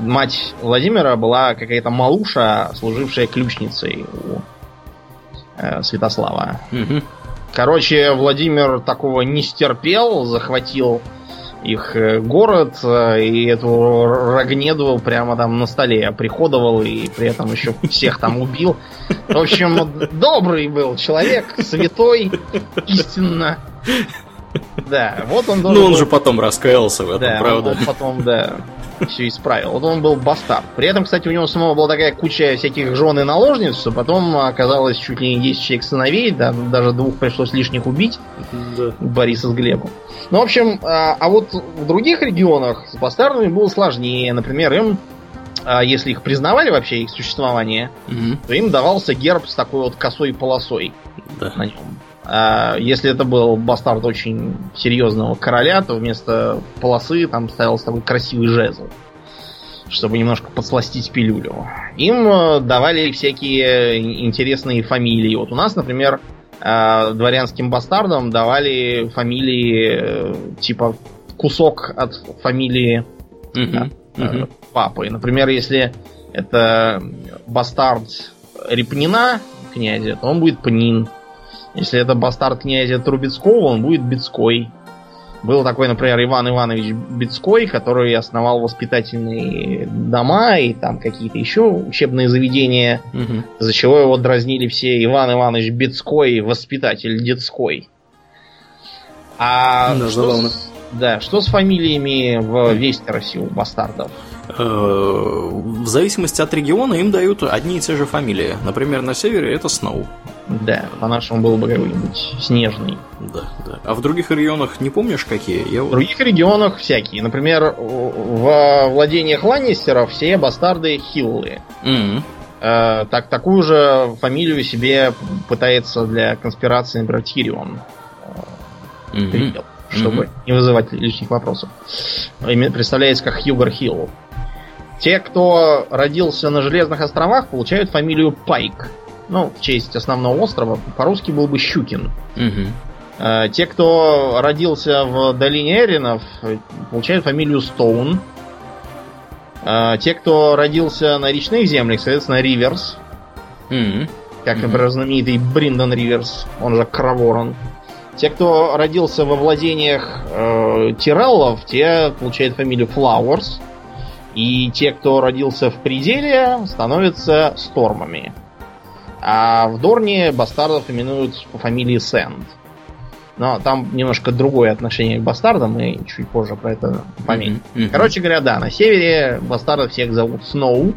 Мать Владимира была какая-то малуша, служившая ключницей у э, Святослава. Угу. Короче, Владимир такого не стерпел, захватил их э, город, э, и эту Рогнеду прямо там на столе приходовал, и при этом еще всех там убил. В общем, добрый был человек, святой, истинно. Да, вот он должен... Ну, он был... же потом раскаялся в этом, да, правда? Он потом, да, все исправил. Вот он был бастард. При этом, кстати, у него самого была такая куча всяких жен и наложниц, что потом оказалось чуть ли не 10 человек сыновей, да, даже двух пришлось лишних убить. Да. Бориса с Глебом. Ну, в общем, а, а вот в других регионах с бастардами было сложнее. Например, им а, если их признавали вообще их существование, угу. то им давался герб с такой вот косой полосой да. на нем. А если это был бастард очень серьезного короля, то вместо полосы там ставился такой красивый жезл, чтобы немножко подсластить пилюлю. Им э, давали всякие интересные фамилии. Вот у нас, например, э, дворянским бастардам давали фамилии э, типа кусок от фамилии uh-huh, uh-huh. папы. Например, если это бастард Репнина князя, то он будет Пнин. Если это бастард князя Трубецкого, он будет Бецкой. Был такой, например, Иван Иванович Бецкой, который основал воспитательные дома и там какие-то еще учебные заведения, угу. за чего его дразнили все Иван Иванович Бецкой, воспитатель детской. А да, что с, да, что с фамилиями в Вестеросе у бастардов? Э, в зависимости от региона им дают одни и те же фамилии. Например, на севере это Сноу. Да, по-нашему был бы какой-нибудь снежный. Да, да. А в других регионах не помнишь какие? Я... В других регионах всякие. Например, в владениях Ланнистеров все бастарды Хиллы. Mm-hmm. так, такую же фамилию себе пытается для конспирации, например, Тирион. Mm-hmm. чтобы mm-hmm. не вызывать лишних вопросов. Представляется как Хьюгар Хилл. Те, кто родился на Железных островах, получают фамилию Пайк. Ну, в честь основного острова. По-русски был бы Щукин. Угу. Те, кто родился в долине Эринов, получают фамилию Стоун. Э, те, кто родился на речных землях, соответственно, Риверс. mm Как, например, знаменитый Бриндон Риверс, он же Краворон. Те, кто родился во владениях э, Тиреллов, те получают фамилию Флауэрс. И те, кто родился в пределе, становятся стормами. А в Дорне бастардов именуют по фамилии Сэнд. Но там немножко другое отношение к бастардам, мы чуть позже про это упомянем. Mm-hmm. Короче говоря, да, на севере бастардов всех зовут Сноу.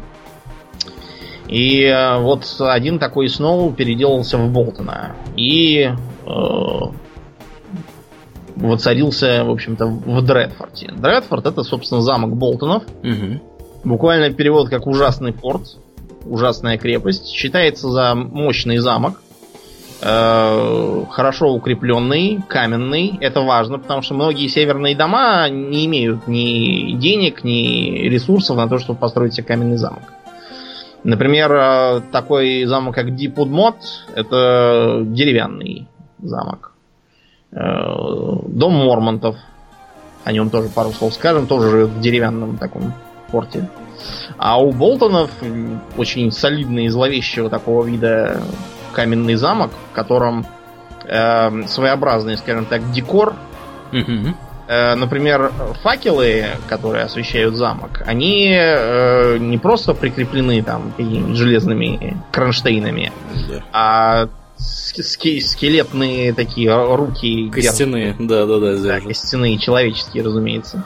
И э, вот один такой Сноу переделался в Болтона. И э, воцарился, в общем-то, в Дредфорте. Дредфорд это, собственно, замок Болтонов. Угу. Буквально перевод как ужасный порт, ужасная крепость. Считается за мощный замок. Э, хорошо укрепленный, каменный. Это важно, потому что многие северные дома не имеют ни денег, ни ресурсов на то, чтобы построить себе каменный замок. Например, э, такой замок, как Дипудмот, это деревянный замок. Э, дом Мормонтов. О нем тоже пару слов скажем. Тоже живет в деревянном таком форте. А у Болтонов очень солидный и зловещего такого вида каменный замок, в котором э, своеобразный, скажем так, декор. Э, например, факелы, которые освещают замок, они э, не просто прикреплены там железными кронштейнами, да. а скелетные такие руки. Костяные, да-да-да. Да, костяные, человеческие, разумеется.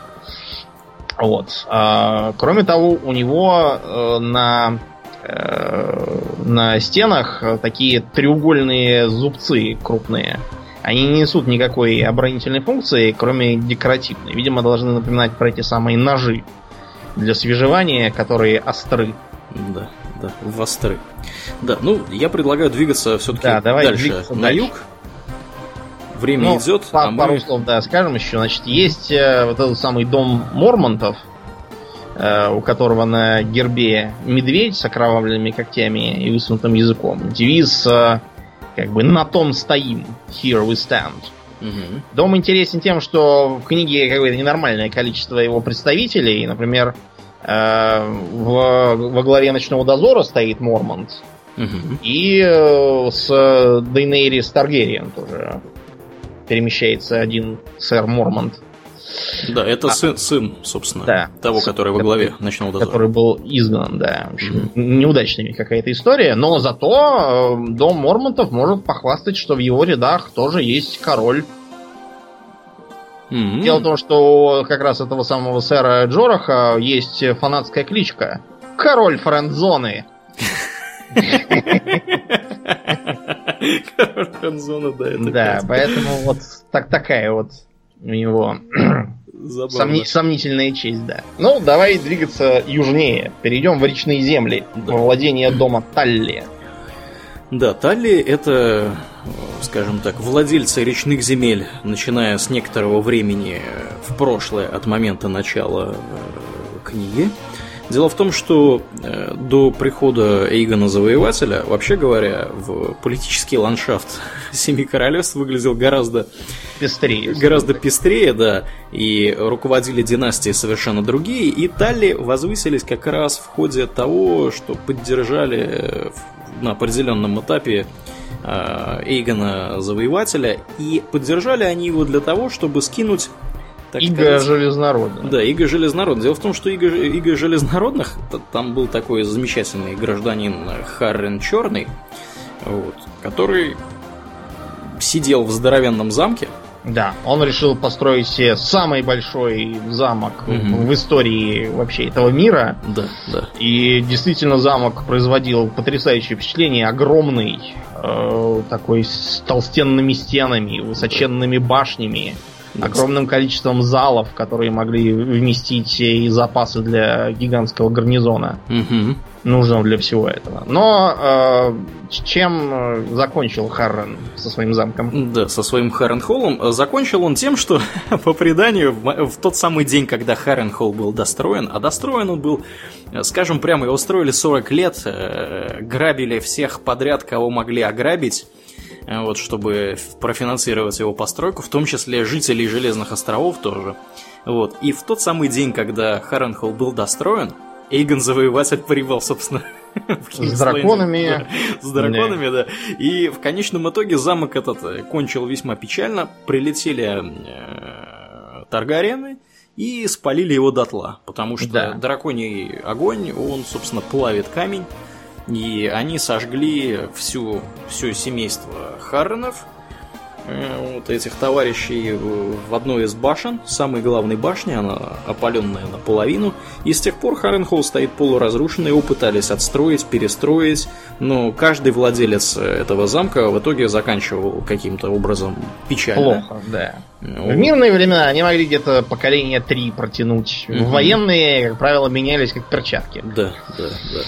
Вот. А, кроме того, у него э, на э, на стенах такие треугольные зубцы крупные. Они не несут никакой оборонительной функции, кроме декоративной. Видимо, должны напоминать про эти самые ножи для свежевания, которые остры. Да да, в Астры. Да, ну, я предлагаю двигаться все-таки да, давай дальше, на дальше. юг. Время ну, идет. По, а пару мы... слов, да, скажем еще. Значит, есть э, вот этот самый дом Мормонтов, э, у которого на гербе медведь с окровавленными когтями и высунутым языком. Девиз э, как бы на том стоим. Here we stand. Угу. Дом интересен тем, что в книге какое-то ненормальное количество его представителей. Например, э, в, во главе ночного дозора стоит Мормонт. Угу. И э, с Дейнейрис Таргериен тоже перемещается один сэр Мормонт. Да, это а, сын, сын, собственно, да, того, сын, который во главе который, ночного дозора. Который был изгнан, да. В общем, mm-hmm. неудачная какая-то история, но зато э, дом Мормонтов может похвастать, что в его рядах тоже есть король. Mm-hmm. Дело в том, что как раз этого самого сэра Джораха есть фанатская кличка. Король френдзоны. Король френдзоны, да, это Да, поэтому вот так такая вот у него Сомни- сомнительная честь, да. Ну, давай двигаться южнее. Перейдем в речные земли, да. во владение дома Талли. Да, Талли это, скажем так, владельцы речных земель, начиная с некоторого времени в прошлое, от момента начала э, книги. Дело в том, что э, до прихода Эйгона Завоевателя, вообще говоря, в политический ландшафт Семи Королевств выглядел гораздо пестрее. Гораздо пестрее, да. И руководили династии совершенно другие. И Талли возвысились как раз в ходе того, что поддержали э, на определенном этапе э, Эйгона Завоевателя. И поддержали они его для того, чтобы скинуть так Иго Железнородных. Да, Иго Железнородных. Дело в том, что Иго, Иго Железнородных, там был такой замечательный гражданин Харрен Черный, вот, который сидел в здоровенном замке. Да, он решил построить себе самый большой замок угу. в истории вообще этого мира. Да, да. И действительно замок производил потрясающее впечатление, огромный, э, такой с толстенными стенами, высоченными башнями огромным количеством залов, которые могли вместить и запасы для гигантского гарнизона. Угу. Нужного для всего этого. Но э, чем э, закончил Харрен со своим замком? Да, со своим Харрен-холлом. Закончил он тем, что по преданию в, в тот самый день, когда Харрен-холл был достроен, а достроен он был, скажем прямо, его строили 40 лет, э, грабили всех подряд, кого могли ограбить, Э, вот, чтобы профинансировать его постройку, в том числе жителей Железных островов тоже. Вот. И в тот самый день, когда Харренхолл был достроен, Эйгон Завоеватель прибыл, собственно, с драконами. Да, с драконами, да. И в конечном итоге замок этот э, кончил весьма печально. Прилетели э, Таргариены и спалили его дотла. Потому что да. драконий огонь, он, собственно, плавит камень. И они сожгли всю, все семейство Харренов, э, вот этих товарищей в одной из башен, самой главной башни, она опаленная наполовину. И с тех пор Харренхолл стоит полуразрушенный, его пытались отстроить, перестроить, но каждый владелец этого замка в итоге заканчивал каким-то образом печально. Плохо, да. Ну, в мирные времена они могли где-то поколение три протянуть. Угу. В военные, как правило, менялись как перчатки. Да, да, да.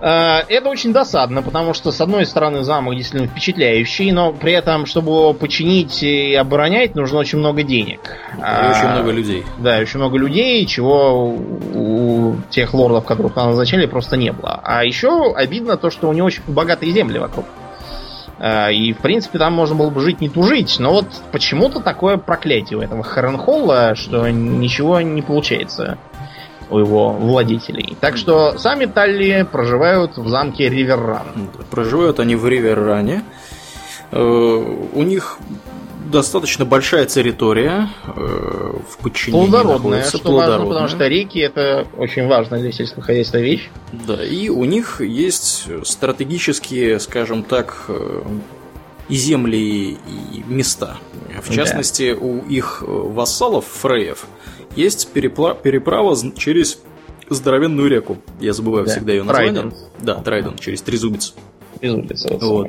Э, это очень досадно, потому что, с одной стороны, замок действительно впечатляющий, но при этом, чтобы его починить и оборонять, нужно очень много денег. И а, очень много людей. Да, очень много людей, чего у тех лордов, которых там назначали, просто не было. А еще обидно то, что у него очень богатые земли вокруг. Э, и, в принципе, там можно было бы жить не тужить, но вот почему-то такое проклятие у этого Харенхолла, что ничего не получается у его владетелей. Так что сами Талли проживают в замке Риверран. Проживают они в Риверране. Э, у них достаточно большая территория э, в подчинении Плодородная, что важно, потому что реки это очень важная для сельского хозяйства вещь. Да, и у них есть стратегические, скажем так, э, и земли, и места. В частности, да. у их вассалов, фреев, есть перепла- переправа через здоровенную реку. Я забываю да. всегда ее название. Трайден. Да, Трайден, через Трезубец. Трезубец, вот.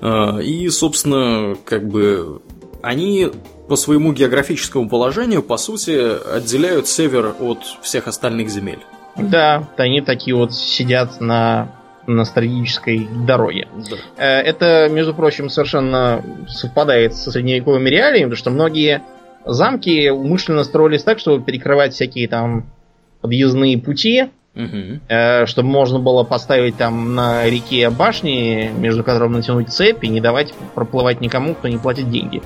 А, и, собственно, как бы они по своему географическому положению, по сути, отделяют север от всех остальных земель. Да, они такие вот сидят на на стратегической дороге. Да. Э, Это, между прочим, совершенно совпадает со средневековыми реалиями, потому что многие замки умышленно строились так, чтобы перекрывать всякие там подъездные пути, Мгм. э, чтобы можно было поставить там на реке башни, между которыми натянуть цепь и не давать проплывать никому, кто не платит деньги.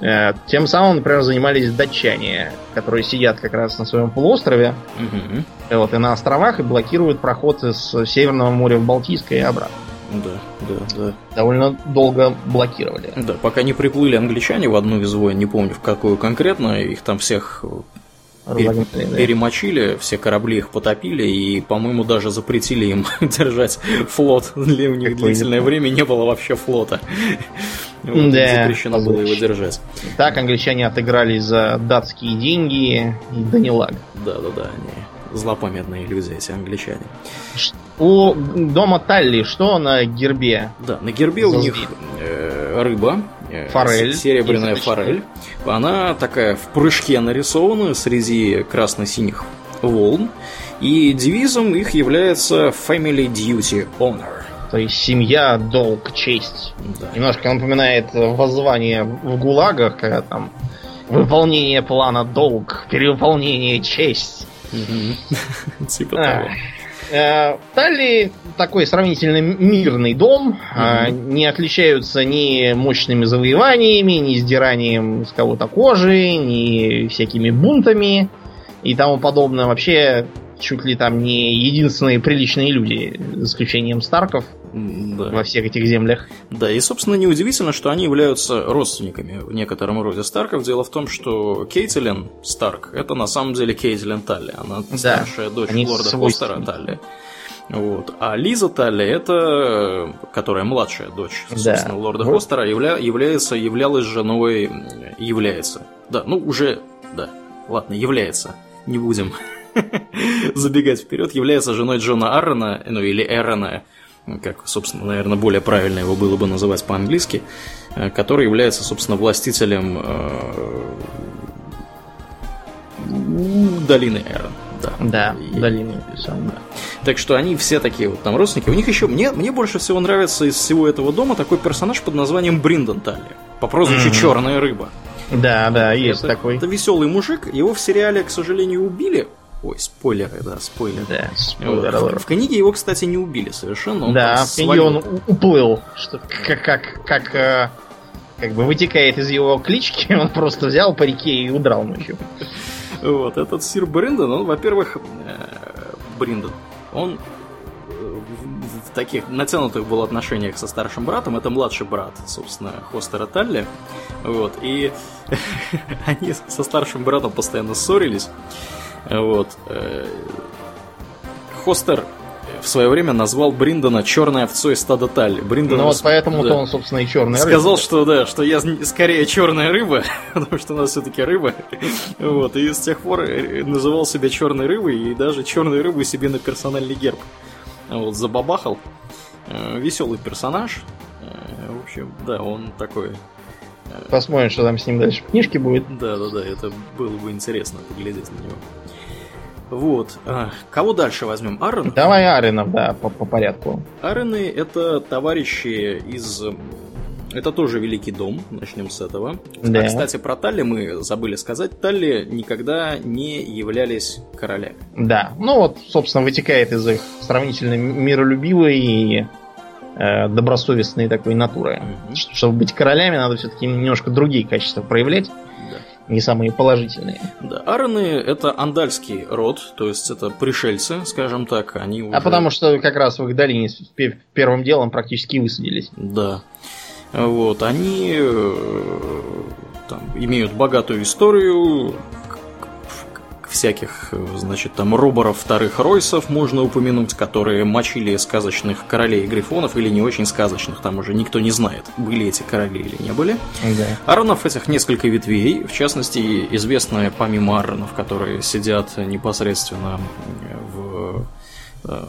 Э, Тем самым, например, занимались датчане, которые сидят как раз на своем полуострове, Мгм. э, вот, и на островах и блокируют проход из Северного моря в Балтийское и обратно. Да, да, да. Довольно долго блокировали. Да, пока не приплыли англичане в одну из войн, не помню в какую конкретно, их там всех да. перемочили, все корабли их потопили, и, по-моему, даже запретили им держать флот. Для у них Какой длительное время не было вообще флота. Вот, Да, запрещено было его держать. Так англичане отыгрались за датские деньги и Данилаг. Да-да-да, они злопамятные люди, эти англичане. У дома Талли что на гербе? Да, на гербе у За них э, рыба, э, Форель. серебряная форель. Она такая в прыжке нарисована среди красно-синих волн. И девизом их является Family Duty Honor. То есть семья, долг, честь. Да. Немножко напоминает воззвание в ГУЛАГах, когда там выполнение плана долг, перевыполнение честь. Типа А, того. э, Талли такой сравнительно мирный дом, а, не отличаются ни мощными завоеваниями, ни сдиранием с кого-то кожи, ни всякими бунтами и тому подобное. Вообще чуть ли там не единственные приличные люди, за исключением Старков Да. во всех этих землях. Да, и, собственно, неудивительно, что они являются родственниками в некотором роде Старков. Дело в том, что Кейтилен Старк – это на самом деле Кейтилен Талли. Она Да, старшая дочь лорда. Хостера Талли. Вот. А Лиза Талли – это, которая младшая дочь, Да. собственно, лорда Вот. Хостера, явля- является, являлась женой, является. Да, ну уже, да, ладно, является. Не будем забегать вперед. Является женой Джона Аррона, ну или Эрона, как, собственно, наверное, более правильно его было бы называть по-английски, э, который является, собственно, властителем э, долины Эрон. Да. Да, И- долины сам, да. так что они все такие вот там родственники. У них еще мне, мне больше всего нравится из всего этого дома такой персонаж под названием Бриндон Талли. По прозвищу Мгм. Черная рыба. Да, да, есть это, такой. Это веселый мужик. Его в сериале, к сожалению, убили. Ой, спойлеры, да, спойлеры. Да, Вот. спойлер В, в книге его, кстати, не убили совершенно. Он Да, в книге свалил. он уплыл. Что, как, как, как, э, как бы вытекает из его клички, он просто взял по реке и удрал ночью. Вот, этот сир Бриндон, он, во-первых, э, Бриндон, он э, в, в таких натянутых был отношениях со старшим братом, это младший брат, собственно, Хостера Талли, вот, и они со старшим братом постоянно ссорились, вот, э, Хостер в свое время назвал Бриндона черной овцой стада Талли. Бриндон Ну вот поэтому-то да. он, собственно, и черный. Сказал, что да, что я скорее черная рыба, потому что у нас все-таки рыба. Вот, и с тех пор э, называл себя черной рыбой, и даже черную рыбу себе на персональный герб. Вот, забабахал. Веселый персонаж. Э, В общем, да, он такой. Посмотрим, что там с ним дальше в книжке будет. Да, да, да, это было бы интересно поглядеть на него. Вот. а, Кого дальше возьмем? Аарон? Давай Аринов, да, по, по порядку. Арены это товарищи из... Это тоже Великий дом, начнем с этого. Да. А, кстати, про Талли мы забыли сказать. Талли никогда не являлись королями. Да, ну вот, собственно, вытекает из их сравнительно миролюбивой и э, добросовестной такой натуры. Ш- Чтобы быть королями, надо все-таки немножко другие качества проявлять. Не самые положительные. Да, Арены это андальский род, то есть это пришельцы, скажем так, они уже... А потому что как раз в их долине первым делом практически высадились. Да. Вот, они э, там, имеют богатую историю всяких, э, значит, там роборов вторых Ройсов можно упомянуть, которые мочили сказочных королей и грифонов, или не очень сказочных, там уже никто не знает, были эти короли или не были. Да. Аронов этих несколько ветвей, в частности, известные помимо Аронов, которые сидят непосредственно в э,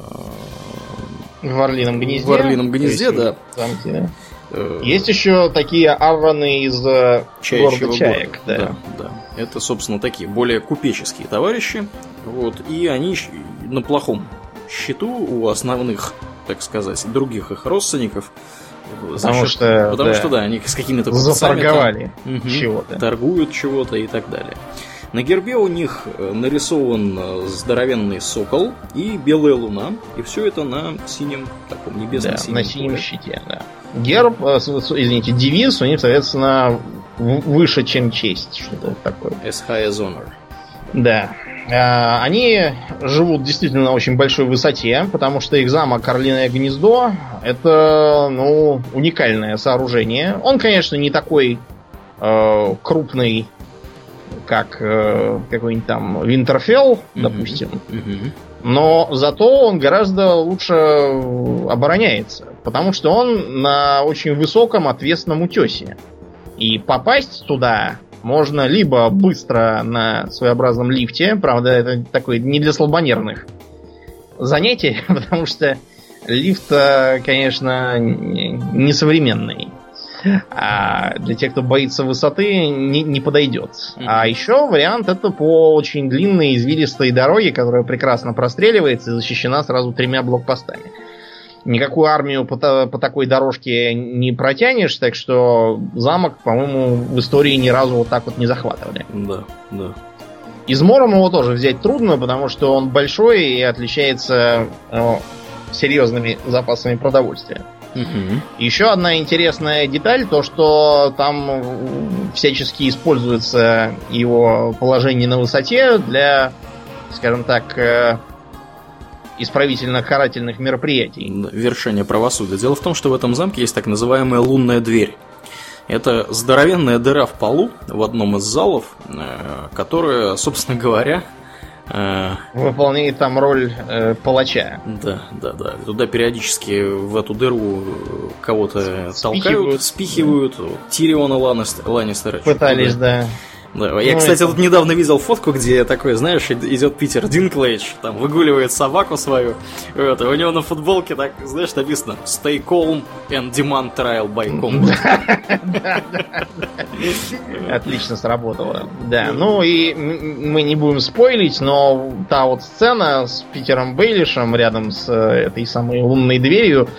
В Орлином гнезде. В Орлином гнезде, есть да. в замке, да. э, Есть еще такие арваны из э, Чаячьего города Чаек. города. Да. Это, собственно, такие более купеческие товарищи. Вот, и они на плохом счету у основных так сказать, других их родственников. Потому счет, что, потому да, что да, они с какими-то заторговали угу, чего-то, торгуют чего-то и так далее. На гербе у них э, нарисован э, здоровенный сокол и белая луна, и все это на синем таком небесном да, синем на синем поле. щите, да. Герб, э, извините, девиз у них, соответственно, выше, чем честь, что-то такое. As high as honor. Да. Они живут действительно на очень большой высоте, потому что их замок Орлиное гнездо это, ну, уникальное сооружение. Он, конечно, не такой э, крупный как э, какой-нибудь там Винтерфелл, mm-hmm. допустим. Mm-hmm. Но зато он гораздо лучше обороняется. Потому что он на очень высоком ответственном утесе. И попасть туда можно либо быстро на своеобразном лифте, правда, это такое не для слабонервных занятий, потому что лифт, конечно, несовременный а для тех, кто боится высоты, не, не подойдет. А еще вариант это по очень длинной извилистой дороге, которая прекрасно простреливается и защищена сразу тремя блокпостами. Никакую армию по, по такой дорожке не протянешь, так что замок, по-моему, в истории ни разу вот так вот не захватывали. Да, да. Измором его тоже взять трудно, потому что он большой и отличается ну, серьезными запасами продовольствия. Угу. Еще одна интересная деталь, то что там всячески используется его положение на высоте для, скажем так, э, исправительно-карательных мероприятий. Вершение правосудия. Дело в том, что в этом замке есть так называемая лунная дверь. Это здоровенная дыра в полу в одном из залов, э, которая, собственно говоря, Э, Выполняет там роль э, палача. Да, да, да. Туда периодически в эту дыру кого-то толкают, спихивают. Тириона Ланнистера. Пытались, да. Да. Я, ну, кстати, это... тут недавно видел фотку, где такой, знаешь, идет Питер Динклейдж, там выгуливает собаку свою. Это, у него на футболке так, знаешь, написано Stay calm and demand trial by combat. Отлично сработало. Да, ну и мы не будем спойлить, но та вот сцена с Питером Бейлишем рядом с э, этой самой лунной дверью,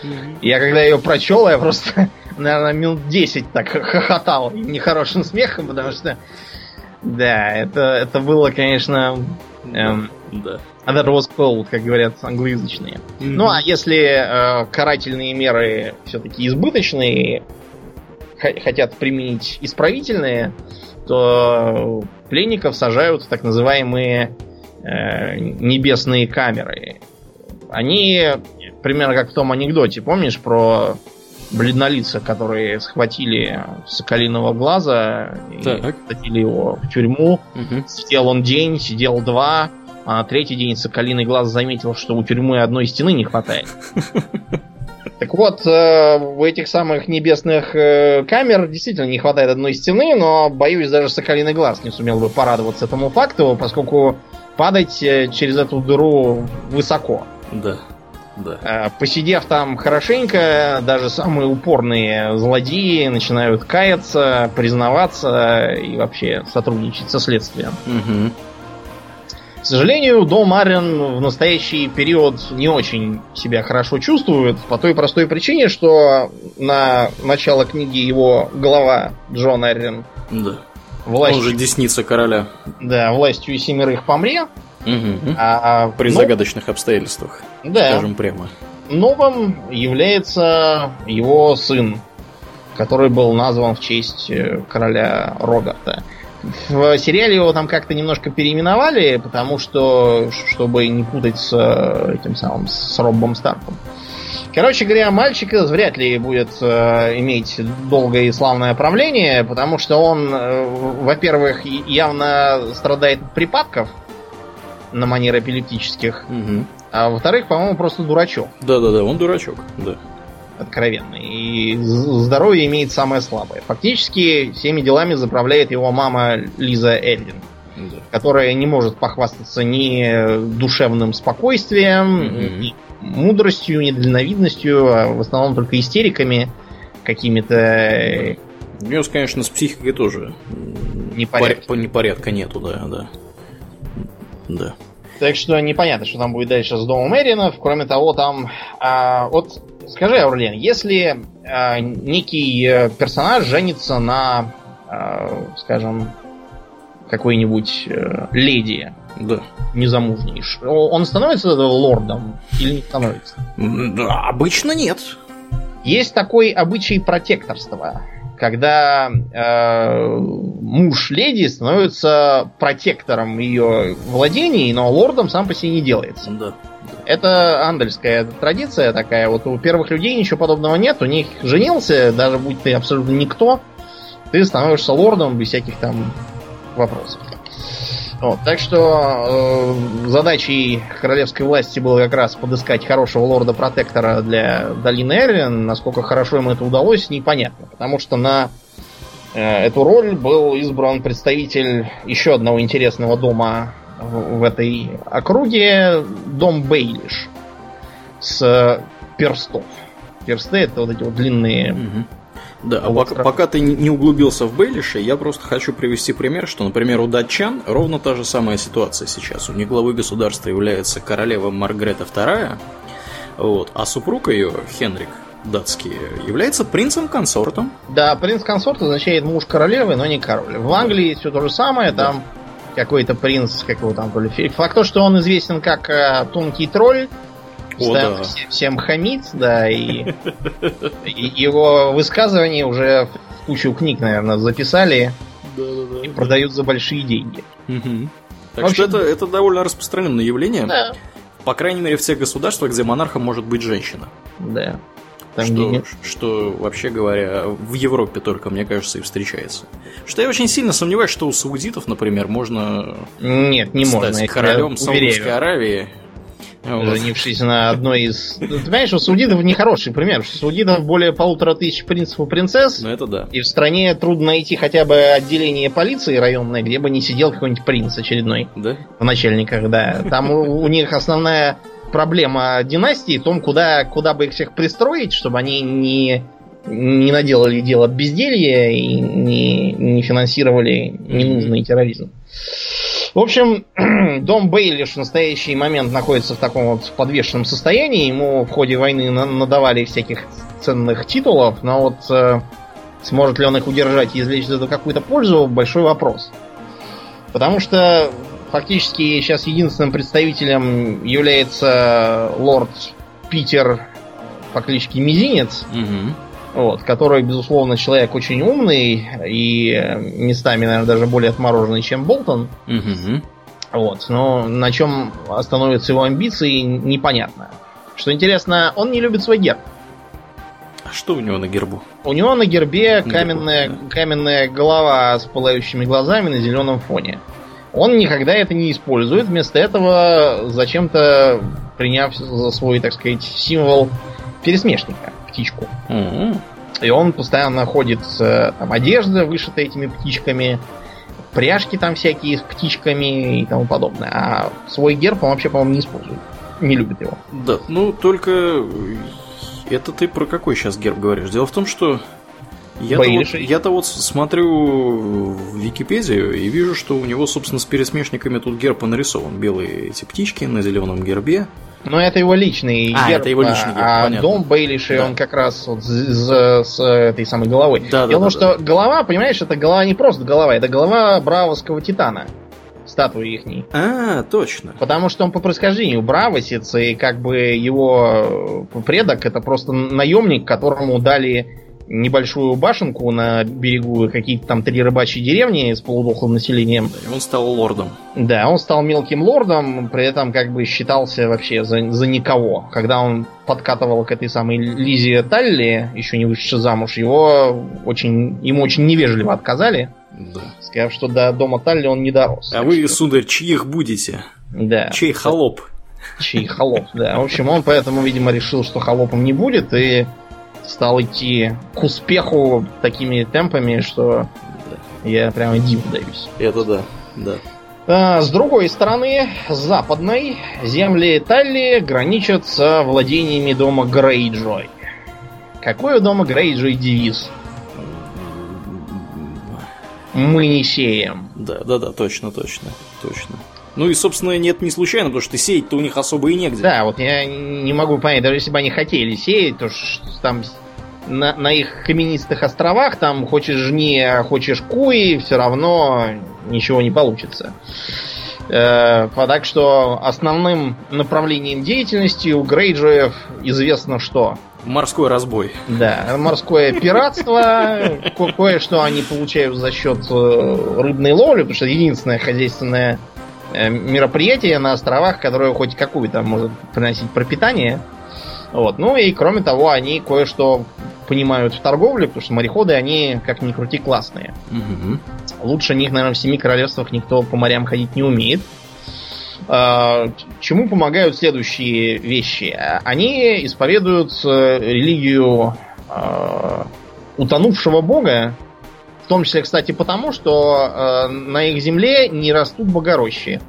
я когда ее прочел, я просто, наверное, минут 10 так хохотал нехорошим смехом, потому что да, это, это было, конечно... Эм, да. That was cold, как говорят англоязычные. Mm-hmm. Ну, а если э, карательные меры все-таки избыточные, хотят применить исправительные, то пленников сажают в так называемые э, небесные камеры. Они примерно как в том анекдоте, помнишь, про бледнолица, которые схватили Соколиного глаза так. и посадили его в тюрьму. Угу. Сидел он день, сидел два, а на третий день Соколиный глаз заметил, что у тюрьмы одной стены не хватает. Так вот, э, в этих самых небесных э, камер действительно не хватает одной стены, но, боюсь, даже Соколиный глаз не сумел бы порадоваться этому факту, поскольку падать э, через эту дыру высоко. Да. Да. А, посидев там хорошенько, даже самые упорные злодеи начинают каяться, признаваться и вообще сотрудничать со следствием. Угу. К сожалению, Дом Арен в настоящий период не очень себя хорошо чувствует, по той простой причине, что на начало книги его глава Джон Арен да. властью, Он же десница короля. Да, властью семерых помре. Угу. А, При но... загадочных обстоятельствах, да. скажем прямо. Новым является его сын, который был назван в честь э, короля Роберта. В сериале его там как-то немножко переименовали, потому что, чтобы не путать с э, этим самым, с Роббом Старком. Короче говоря, мальчик вряд ли будет э, иметь долгое и славное правление, потому что он, э, во-первых, явно страдает от припадков, на манер эпилептических. Угу. А во-вторых, по-моему, просто дурачок. Да-да-да, он дурачок, да. Откровенный. И здоровье имеет самое слабое. Фактически всеми делами заправляет его мама Лиза Эллин. Да. Которая не может похвастаться ни душевным спокойствием, угу. ни мудростью, ни дальновидностью, а в основном только истериками какими-то. У нее, конечно, с психикой тоже непорядка, непорядка нету, да, да. Да. Так что непонятно, что там будет дальше с домом Эринов. Кроме того, там... А, вот скажи, Аурлен, если а, некий э, персонаж женится на, а, скажем, какой-нибудь а, леди, Да. незамужней, он становится лордом или не становится? Да, Обычно нет. Есть такой обычай протекторства, когда э, муж леди становится протектором ее владений, но лордом сам по себе не делается. Да. Это андельская традиция такая. Вот у первых людей ничего подобного нет. У них женился, даже будь ты абсолютно никто, ты становишься лордом без всяких там вопросов. Вот, так что э, задачей королевской власти было как раз подыскать хорошего лорда-протектора для долины Эрвин. Насколько хорошо им это удалось, непонятно. Потому что на э, эту роль был избран представитель еще одного интересного дома в, в этой округе, дом Бейлиш с перстов. Персты это вот эти вот длинные Мгм. Да, а Вот пока, как- пока ты не углубился в Бейлише, я просто хочу привести пример, что, например, у датчан ровно та же самая ситуация сейчас. У них главой государства является королева Маргрета II, вот, а супруг ее, Хенрик датский, является принцем-консортом. Да, принц-консорт означает муж королевы, но не король. В Англии все то же самое, там какой-то принц, как его там, то ли Факт то, что он известен как э, тонкий тролль, постоянно да. все- всем хамит, да, и, и его высказывания уже в кучу книг, наверное, записали и продают за большие деньги. Мгм. Так общем- что это, это довольно распространенное явление, Да. по крайней мере, в тех государствах, где монархом может быть женщина. Да. Там что, нет- что, вообще говоря, в Европе только, мне кажется, и встречается. Что я очень сильно сомневаюсь, что у саудитов, например, можно Нет, не стать можно. королем Саудовской уверяю. Аравии. Женившись на одной из... Ну, Ты понимаешь, у саудитов нехороший пример. что У саудитов более полутора тысяч принцев и принцесс, Ну это да. и в стране трудно найти хотя бы отделение полиции районное, где бы не сидел какой-нибудь принц очередной Да? в начальниках, да. Там у, у них основная проблема династии в том, куда, куда бы их всех пристроить, чтобы они не, не наделали дело безделья и не, не финансировали ненужный терроризм. В общем, дом Бейлиш в настоящий момент находится в таком вот подвешенном состоянии. Ему в ходе войны на- надавали всяких ценных титулов, но вот э, сможет ли он их удержать и извлечь из этого какую-то пользу, большой вопрос. Потому что фактически сейчас единственным представителем является лорд Питер по кличке Мизинец, Мгм. Вот, который, безусловно, человек очень умный и э, местами, наверное, даже более отмороженный, чем Болтон. Мгм. Вот, но на чем остановятся его амбиции, непонятно. Что интересно, он не любит свой герб. А что у него на гербу? У него на гербе Гербу, каменная, да. каменная голова с пылающими глазами на зеленом фоне. Он никогда это не использует, вместо этого зачем-то приняв за свой, так сказать, символ пересмешника, птичку. М. И он постоянно ходит э, там, одежда, вышита этими птичками, пряжки там всякие с птичками и тому подобное. А свой герб он вообще, по-моему, не использует. Не любит его. Да, ну только это ты про какой сейчас герб говоришь? Дело в том, что я-то вот, я-то вот смотрю в Википедию и вижу, что у него, собственно, с пересмешниками тут герб и нарисован. Белые эти птички на зеленом гербе. Но это его личный А, герб, это его личный герб, а понятно. дом Бейлиши, Да. он как раз вот с, с- с этой самой головой. Да, да, Дело да, том, что голова, понимаешь, это голова не просто голова, это голова бравовского титана. Статуи ихней. А, точно. Потому что он по происхождению бравосец, и как бы его предок это просто наемник, которому дали небольшую башенку на берегу какие-то там три рыбачьи деревни с полудохлым населением. И он стал лордом. Да, он стал мелким лордом, при этом как бы считался вообще за, за никого. Когда он подкатывал к этой самой Лизе Талли, еще не вышедшей замуж, его очень, ему очень невежливо отказали, Да. сказав, что до дома Талли он не дорос. А вы, что- сударь, чьих будете? да, Чей холоп? чей холоп, да. В общем, он поэтому, видимо, решил, что холопом не будет, и стал идти к успеху такими темпами, что я прямо диву даюсь. Это да, да. А, С другой стороны, с западной, земли Талли граничат с владениями дома Грейджой. Какой у дома Грейджой девиз? Мы не сеем. Да, да, да, точно, точно, точно. Ну и, собственно, нет, не случайно, потому что сеять-то у них особо и негде. Да, вот я не могу понять, даже если бы они хотели сеять, то там на, на их каменистых островах, там хочешь жни, а хочешь куи, все равно ничего не получится. Э, так что основным направлением деятельности у Грейджоев известно что. Морской разбой. Да, морское пиратство, кое-что они получают за счет э, рыбной ловли, потому что единственное хозяйственное мероприятие на островах, которое хоть какую-то может приносить пропитание. Вот. Ну и кроме того, они кое-что понимают в торговле, потому что мореходы, они, как ни крути, классные. Угу. Лучше них, наверное, в семи королевствах никто по морям ходить не умеет. А, чему помогают следующие вещи? Они исповедуют э, религию а, утонувшего бога, том числе, кстати, потому, что э, на их земле не растут богорощи.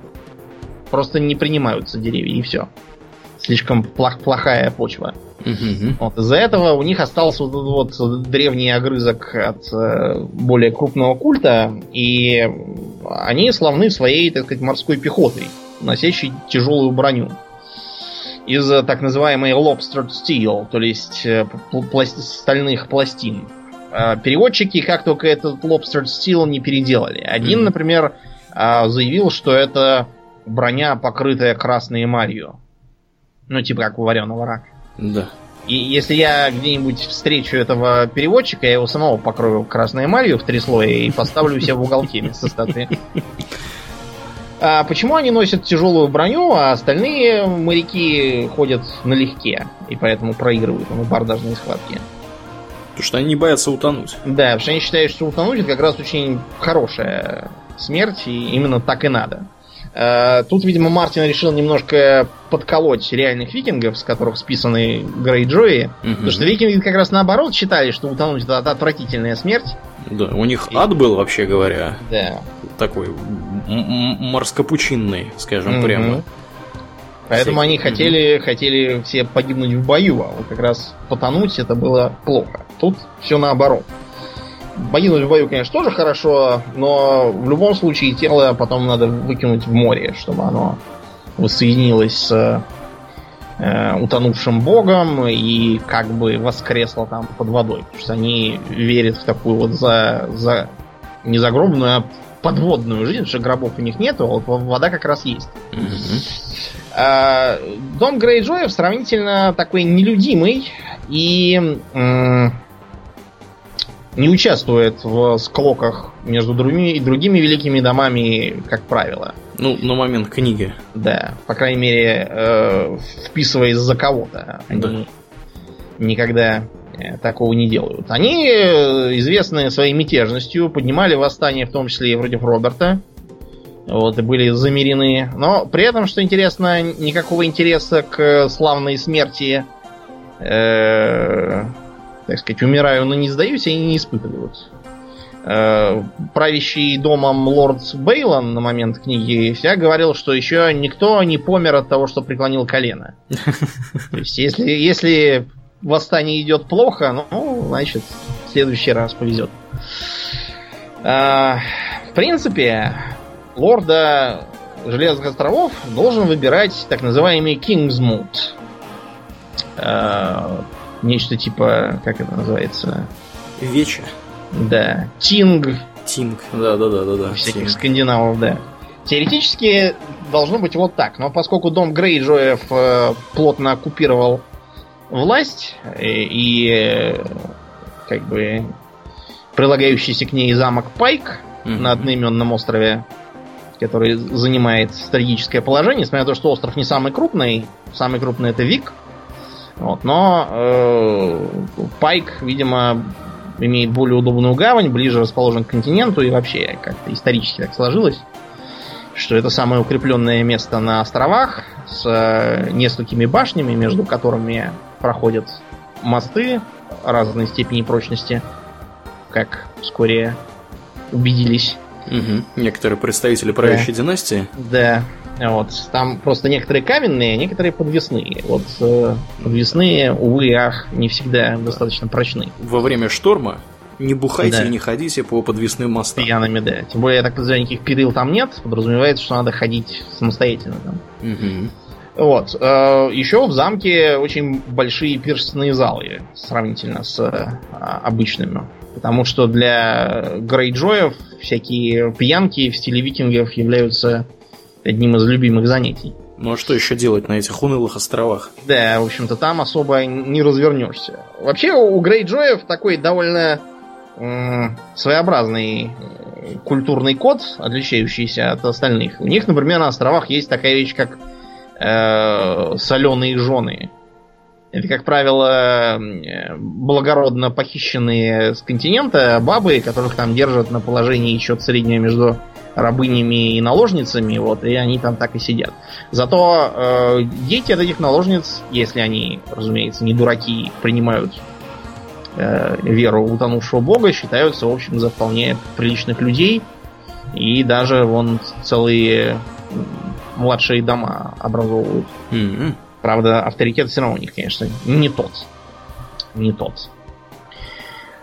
Просто не принимаются деревья, и все. Слишком плох, плохая почва. Угу. Вот, из-за этого у них остался вот этот вот древний огрызок от э, более крупного культа, и они славны своей, так сказать, морской пехотой носящий тяжелую броню. Из э, так называемой lobster steel, то есть э, пласт... стальных пластин. А переводчики как только этот lobster steel не переделали. Один, mm-hmm. например, а, заявил, что это броня, покрытая красной эмалью. Ну, типа как у вареного рака. Да. И если я где-нибудь встречу этого переводчика, я его самого покрою красной эмалью в три слоя и поставлю себя в уголке вместо статуи. А почему они носят тяжелую броню, а остальные моряки ходят налегке и поэтому проигрывают на абордажные схватки? Потому что они не боятся утонуть. Да, потому что они считают, что утонуть это как раз очень хорошая смерть, и именно так и надо. А, тут, видимо, Мартин решил немножко подколоть реальных викингов, с которых списаны Грей Джои. Угу. Потому что викинги как раз наоборот считали, что утонуть это отвратительная смерть. Да, у них и... ад был, вообще говоря. Да. Такой морскопучинный, скажем угу. прямо. Поэтому они хотели, хотели все погибнуть в бою, а вот как раз потонуть это было плохо. Тут все наоборот. Погибнуть в бою, конечно, тоже хорошо, но в любом случае тело потом надо выкинуть в море, чтобы оно воссоединилось с э, утонувшим богом и как бы воскресло там под водой. Потому что они верят в такую вот за, за не загробную, а подводную жизнь, потому что гробов у них нету, а вот вода как раз есть. А, дом Грейджоев сравнительно такой нелюдимый и не участвует в склоках между другими и другими великими домами, как правило. Ну, на момент книги. Да, по крайней мере, э, вписываясь за кого-то. Они да. никогда такого не делают. Они, э, известные своей мятежностью, поднимали восстание, в том числе и против Роберта. Вот, и были замерены. Но при этом, что интересно, никакого интереса к славной смерти э, так сказать, умираю, но не сдаюсь, они не испытывают. Э, правящий домом лорд Бейлон на момент книги вся говорил, что еще никто не помер от того, что преклонил колено. То есть, если, если восстание идет плохо, ну, значит, в следующий раз повезет. Э, в принципе, лорда Железных островов должен выбирать так называемый Kingsmoot. Э, Нечто типа, как это называется? Веча. Да. Тинг. Тинг, да, да, да, да, да. Всяких Тинг. скандинавов, да. Теоретически должно быть вот так, но поскольку дом Грейджоев э, плотно оккупировал власть и, э, и э, как бы прилагающийся к ней замок Пайк mm-hmm. на одноименном острове, который занимает стратегическое положение, несмотря на то, что остров не самый крупный, самый крупный это Вик, вот, но э, Пайк, видимо, имеет более удобную гавань, ближе расположен к континенту и вообще как-то исторически так сложилось, что это самое укрепленное место на островах с э, несколькими башнями, между которыми проходят мосты разной степени прочности, как вскоре убедились. Угу. Некоторые представители правящей да. династии. Да. Вот. Там просто некоторые каменные, некоторые подвесные. Вот э, подвесные, увы, ах, не всегда достаточно прочны. Во время шторма Не бухайте да. и не ходите по подвесным мостам. Пьяными, да. Тем более, я так подозреваю, никаких перил там нет. Подразумевается, что надо ходить самостоятельно там. Угу. Вот. Э, Еще в замке очень большие пирсные залы сравнительно с а, обычными. Потому что для грейджоев всякие пьянки в стиле викингов являются одним из любимых занятий. Ну а что еще делать на этих унылых островах? Да, в общем-то, там особо не развернешься. Вообще у Грейджоев такой довольно своеобразный э, культурный код, отличающийся от остальных. У них, например, на островах есть такая вещь, как э, соленые жены. Это, как правило, благородно похищенные с континента бабы, которых там держат на положении еще среднего между рабынями и наложницами, вот, и они там так и сидят. Зато э, дети от этих наложниц, если они, разумеется, не дураки, принимают э, веру утонувшего бога, считаются, в общем, за вполне приличных людей. И даже вон целые младшие дома образовывают. Mm-hmm. Правда, авторитет все равно у них, конечно, не тот. Не тот.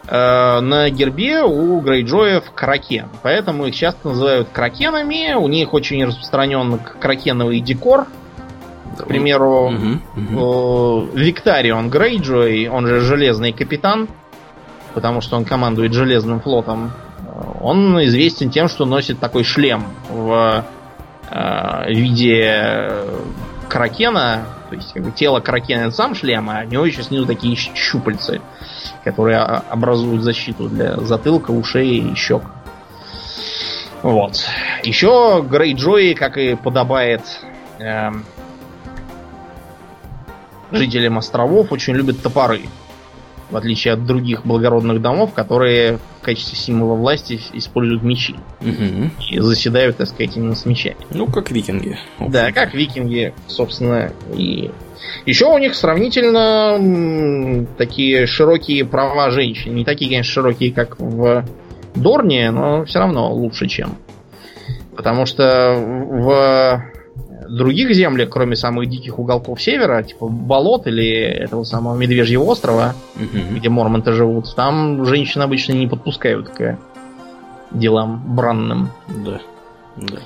Э, на гербе у Грейджоев кракен. Поэтому их часто называют кракенами. У них очень распространен кракеновый декор. К примеру, угу, угу. Виктарион Грейджой, он же Железный Капитан, потому что он командует Железным флотом, он известен тем, что носит такой шлем в э, виде кракена, то есть как бы тело кракена это сам шлем, а у него еще снизу такие щупальцы которые образуют защиту для затылка, ушей и щек. Вот. Еще Грейджои, как и подобает э, жителям островов, очень любят топоры. В отличие от других благородных домов, которые в качестве символа власти используют мечи. Угу. И заседают, так сказать, именно с мечами. Ну, как викинги. Да, как викинги, собственно, и еще у них сравнительно такие широкие права женщин. Не такие, конечно, широкие, как в Дорне, но все равно лучше, чем. Потому что в других землях, кроме самых диких уголков севера, типа болот или этого самого Медвежьего острова, угу. где мормонты живут, там женщин обычно не подпускают к делам бранным. Да. да.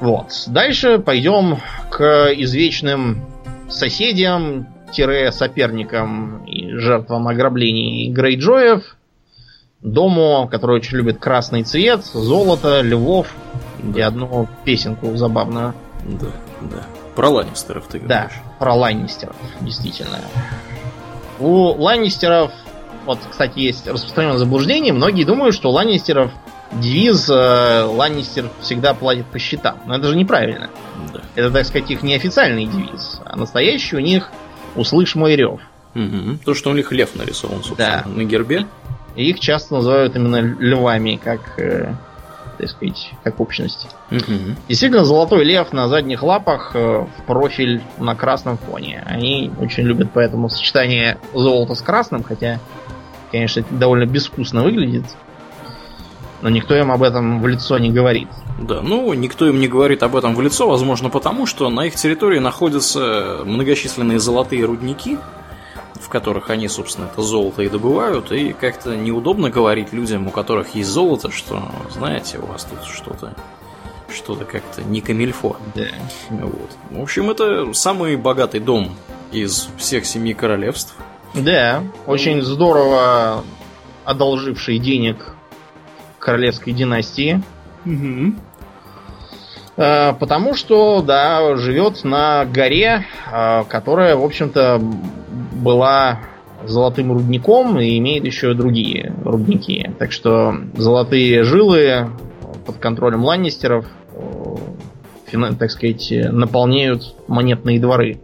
Вот. Дальше пойдем к извечным соседям-соперникам и жертвам ограблений Грейджоев, дому, который очень любит красный цвет, золото, львов да. и одну песенку забавную. Да, да. Про Ланнистеров ты говоришь. Да, про Ланнистеров, действительно. У Ланнистеров, вот, кстати, есть распространенное заблуждение, многие думают, что у Ланнистеров девиз э, Ланнистер всегда платит по счетам. Но это же неправильно. Да. Это, так сказать, их неофициальный девиз. А настоящий у них «Услышь мой рев». Угу. То, что у них лев нарисован, собственно, да. на гербе. Их часто называют именно львами, как, э, так сказать, как общность. Угу. Действительно, золотой лев на задних лапах э, в профиль на красном фоне. Они очень любят поэтому сочетание золота с красным, хотя, конечно, это довольно безвкусно выглядит но никто им об этом в лицо не говорит. Да, ну, никто им не говорит об этом в лицо, возможно, потому что на их территории находятся многочисленные золотые рудники, в которых они, собственно, это золото и добывают, и как-то неудобно говорить людям, у которых есть золото, что, знаете, у вас тут что-то что-то как-то не камильфо. Да. Вот. В общем, это самый богатый дом из всех семи королевств. Да, очень здорово одолживший денег королевской династии. Угу. Потому что, да, живет на горе, а, которая, в общем-то, была золотым рудником и имеет еще другие рудники. Так что золотые жилы под контролем ланнистеров, так сказать, наполняют монетные дворы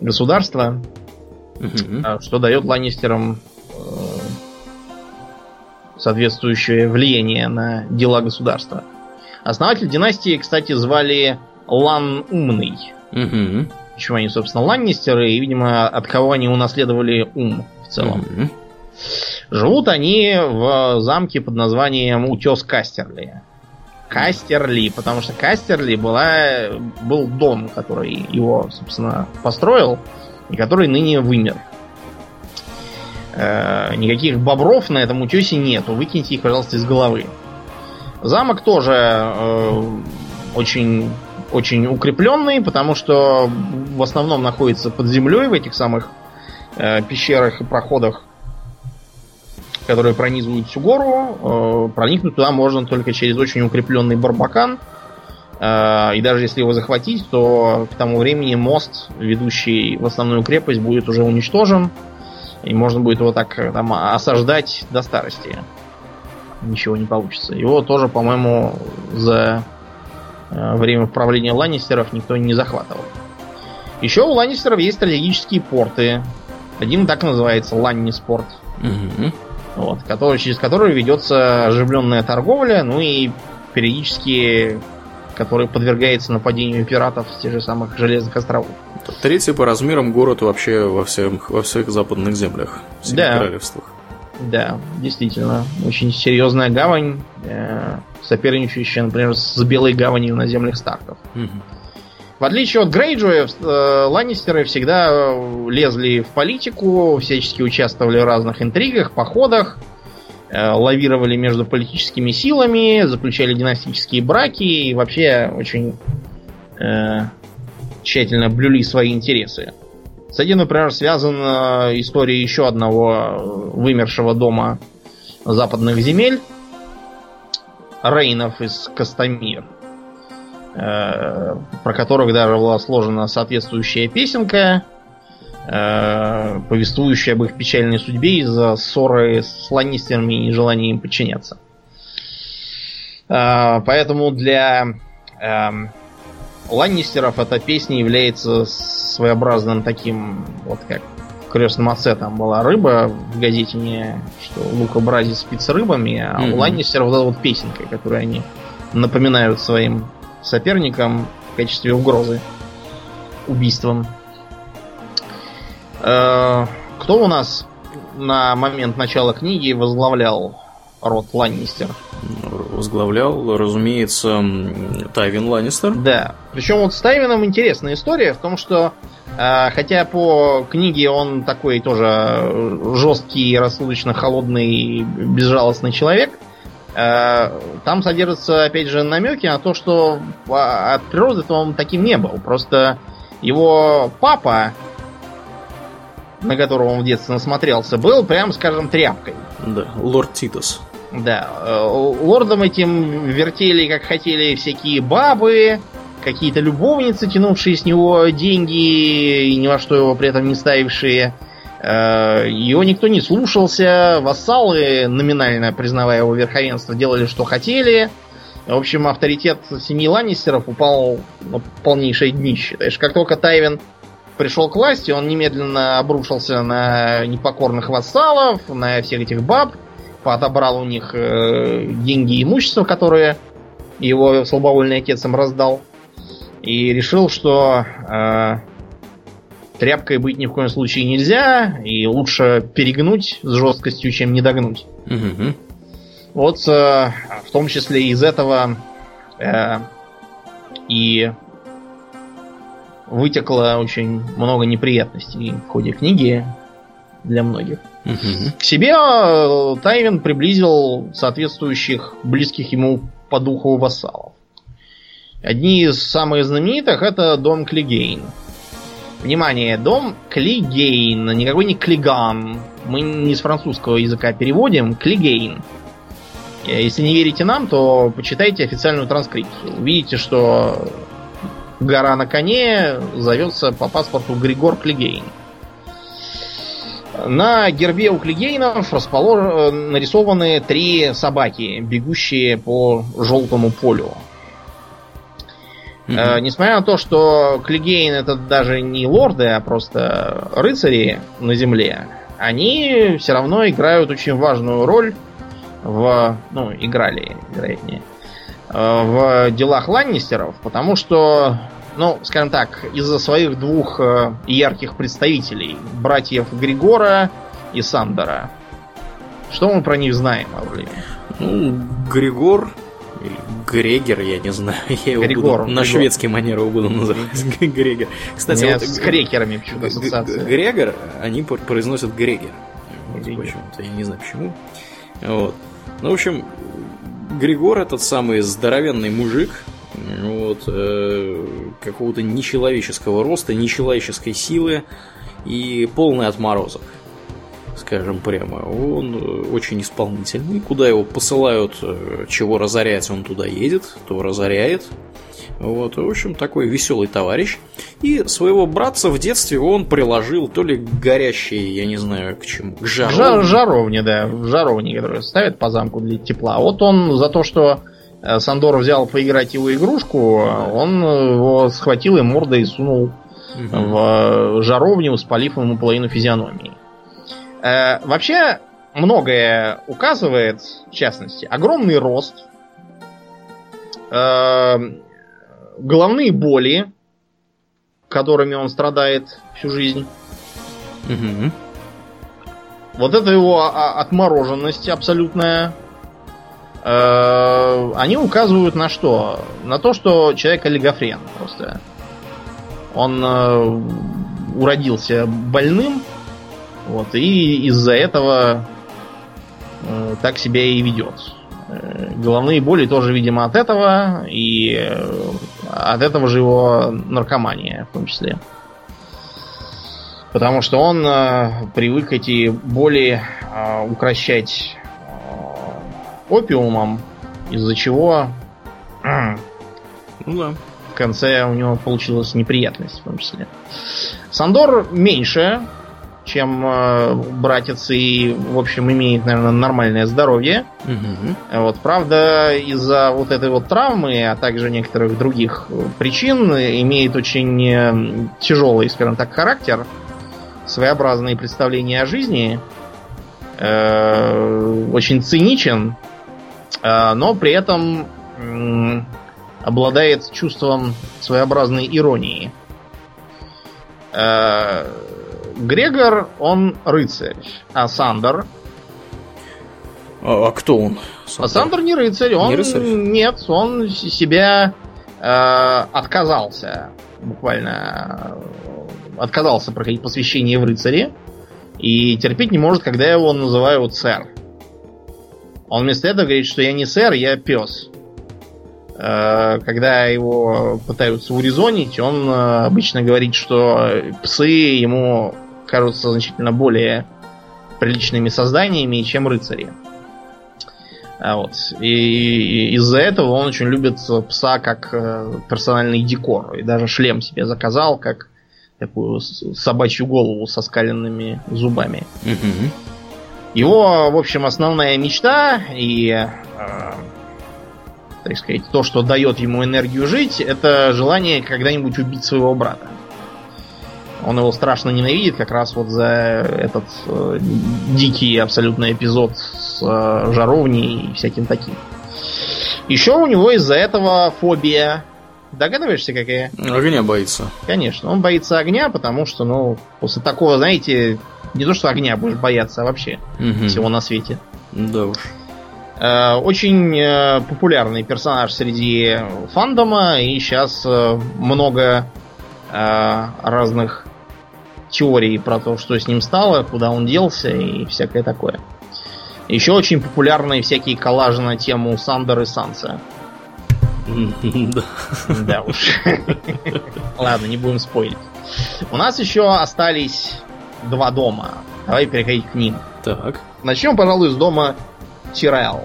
государства, угу. что дает ланнистерам соответствующее влияние на дела государства. Основатель династии, кстати, звали Лан Умный. Угу. Почему они, собственно, Ланнистеры, и, видимо, от кого они унаследовали ум в целом. Угу. Живут они в замке под названием Утес Кастерли. Кастерли, потому что Кастерли была, был дом, который его, собственно, построил, и который ныне вымер. Э, никаких бобров на этом утесе нету. Выкиньте их, пожалуйста, из головы. Замок тоже э, очень, очень укрепленный, потому что в основном находится под землей в этих самых э, пещерах и проходах, которые пронизывают всю гору. Э, проникнуть туда можно только через очень укрепленный барбакан. Э, и даже если его захватить, то к тому времени мост, ведущий в основную крепость, будет уже уничтожен. И можно будет его так э, там осаждать до старости. Ничего не получится. Его тоже, по-моему, за время правления Ланнистеров никто не захватывал. Еще у Ланнистеров есть стратегические порты. Один так называется Ланниспорт. Мгм. Вот, который, через который ведется оживленная торговля, ну и периодически который подвергается нападению пиратов с тех же самых Железных островов. Третий по размерам город вообще во, всем, во всех западных землях. В Да. королевствах. Да, действительно, очень серьезная гавань, э, соперничающая, например, с Белой гаванью на землях Старков. В отличие от Грейджоев, э, Ланнистеры всегда э, лезли в политику, всячески участвовали в разных интригах, походах, э, лавировали между политическими силами, заключали династические браки и вообще очень э, тщательно блюли свои интересы. С этим, например, связана история еще одного э, вымершего дома западных земель, Рейнов из Костомир э, про которых даже была сложена соответствующая песенка, э, повествующая об их печальной судьбе из-за ссоры с Ланнистерами и нежелания им подчиняться. Э, поэтому для эм, Ланнистеров эта песня является своеобразным таким, вот как в крестном отце там была рыба в газете, не, что Лука спит с рыбами, а Мгм. у Ланнистеров вот эта вот песенка, которую они напоминают своим соперникам в качестве угрозы убийством. Э, Кто у нас на момент начала книги возглавлял род Ланнистер? Возглавлял, разумеется, Тайвин Ланнистер. Да. Причем вот с Тайвином интересная история в том, что э, хотя по книге он такой тоже жесткий, рассудочно холодный, безжалостный человек, э, там содержатся, опять же, намеки на то, что а, от природы-то он таким не был. Просто его папа, на которого он в детстве насмотрелся, был, прям скажем, тряпкой. Да, лорд Титус. Да, э, лордом этим вертели, как хотели, всякие бабы, какие-то любовницы, тянувшие с него деньги и ни во что его при этом не ставившие. Э, Его никто не слушался, вассалы, номинально признавая его верховенство, делали, что хотели. В общем, авторитет семьи Ланнистеров упал на полнейшее днище. То есть, как только Тайвин пришел к власти, он немедленно обрушился на непокорных вассалов, на всех этих баб, отобрал у них э, деньги и имущество, которые его слабовольный отец им раздал. И решил, что э, тряпкой быть ни в коем случае нельзя, и лучше перегнуть с жесткостью, чем не догнуть. Мгм. Вот э, в том числе из этого э, и вытекло очень много неприятностей в ходе книги для многих. К себе э, Тайвин приблизил соответствующих близких ему по духу вассалов. Одни из самых знаменитых это дом Клигейн. Внимание, дом Клигейн, никакой не Клиган. Мы не с французского языка переводим, Клигейн. Э, Если не верите нам, то почитайте официальную транскрипцию. Увидите, что гора на коне зовется по паспорту Григор Клигейн. На гербе у Клигейнов располож... э, нарисованы три собаки, бегущие по желтому полю. Мгм. Э, несмотря на то, что Клигейн это даже не лорды, а просто рыцари на земле, они все равно играют очень важную роль в... Ну, играли, вероятнее, э, в делах Ланнистеров, потому что, ну, скажем так, из-за своих двух э, ярких представителей, братьев Григора и Сандера. Что мы про них знаем, Аурлиен? Ну, Григор или Грегер, я не знаю. Я его Григор, буду, на Григор. шведский манер его буду называть. Грегер. Кстати, вот с г- крекерами почему-то ассоциация. Грегор, они пр- произносят Грегер. почему-то, я не знаю почему. Вот. Ну, в общем, Григор этот самый здоровенный мужик, вот, э, какого-то нечеловеческого роста, нечеловеческой силы и полный отморозок скажем прямо. Он э, очень исполнительный. Куда его посылают, э, чего разорять, он туда едет, то разоряет. Вот, в общем, такой веселый товарищ. И своего братца в детстве он приложил то ли к горящей, я не знаю, к чему, к жаровне. Жар, жаровне, да, жаровне, которые ставят по замку для тепла. Вот он за то, что Сандор взял поиграть его игрушку, он его схватил и мордой сунул угу. в жаровню, спалив ему половину физиономии. Э, вообще, многое указывает, в частности, огромный рост, э, головные боли, которыми он страдает всю жизнь. Угу. Вот это его отмороженность абсолютная. Э, они указывают на что? На то, что человек олигофрен просто. Он э, уродился больным, вот, и из-за этого э, так себя и ведет. Головные боли тоже, видимо, от этого, и от этого же его наркомания, в том числе. Потому что он привык эти боли укращать опиумом, из-за чего ну, да. в конце у него получилась неприятность, в том числе. Сандор меньше, чем э, братец и, в общем, имеет, наверное, нормальное здоровье. Угу. Вот, правда, из-за вот этой вот травмы, а также некоторых других причин, имеет очень э, тяжелый, скажем так, характер, своеобразные представления о жизни, э, очень циничен, э, но при этом обладает чувством своеобразной иронии. Э, Грегор, он рыцарь, а Сандер... А, а кто он? Сандер? А Сандер не рыцарь, он... Не рыцарь? Нет, он себя э, отказался, буквально отказался проходить посвящение в рыцаре и терпеть не может, когда его называют сэр. Он вместо этого говорит, что я не сэр, я пес. Э, когда его пытаются урезонить, он э, обычно говорит, что псы ему кажутся значительно более приличными созданиями, чем рыцари. А вот. И из-за этого он очень любит пса как э, персональный декор. И даже шлем себе заказал, как такую собачью голову со скаленными зубами. Его, в общем, основная мечта и, э, так сказать, то, что дает ему энергию жить, это желание когда-нибудь убить своего брата. Он его страшно ненавидит как раз вот за этот э, дикий абсолютно эпизод с э, жаровней и всяким таким. Еще у него из-за этого фобия. Догадываешься, какая? Огня боится. Конечно, он боится огня, потому что, ну, после такого, знаете, не то что огня будешь бояться, а вообще угу. всего на свете. Да уж. Э, очень э, популярный персонаж среди фандома, и сейчас э, много разных теории про то, что с ним стало, куда он делся и всякое такое. Еще очень популярные всякие коллажи на тему Сандер и Санса. Да уж. Ладно, не будем спойлить. У нас еще остались два дома. Давай переходить к ним. Так. Начнем, пожалуй, с дома Тирел.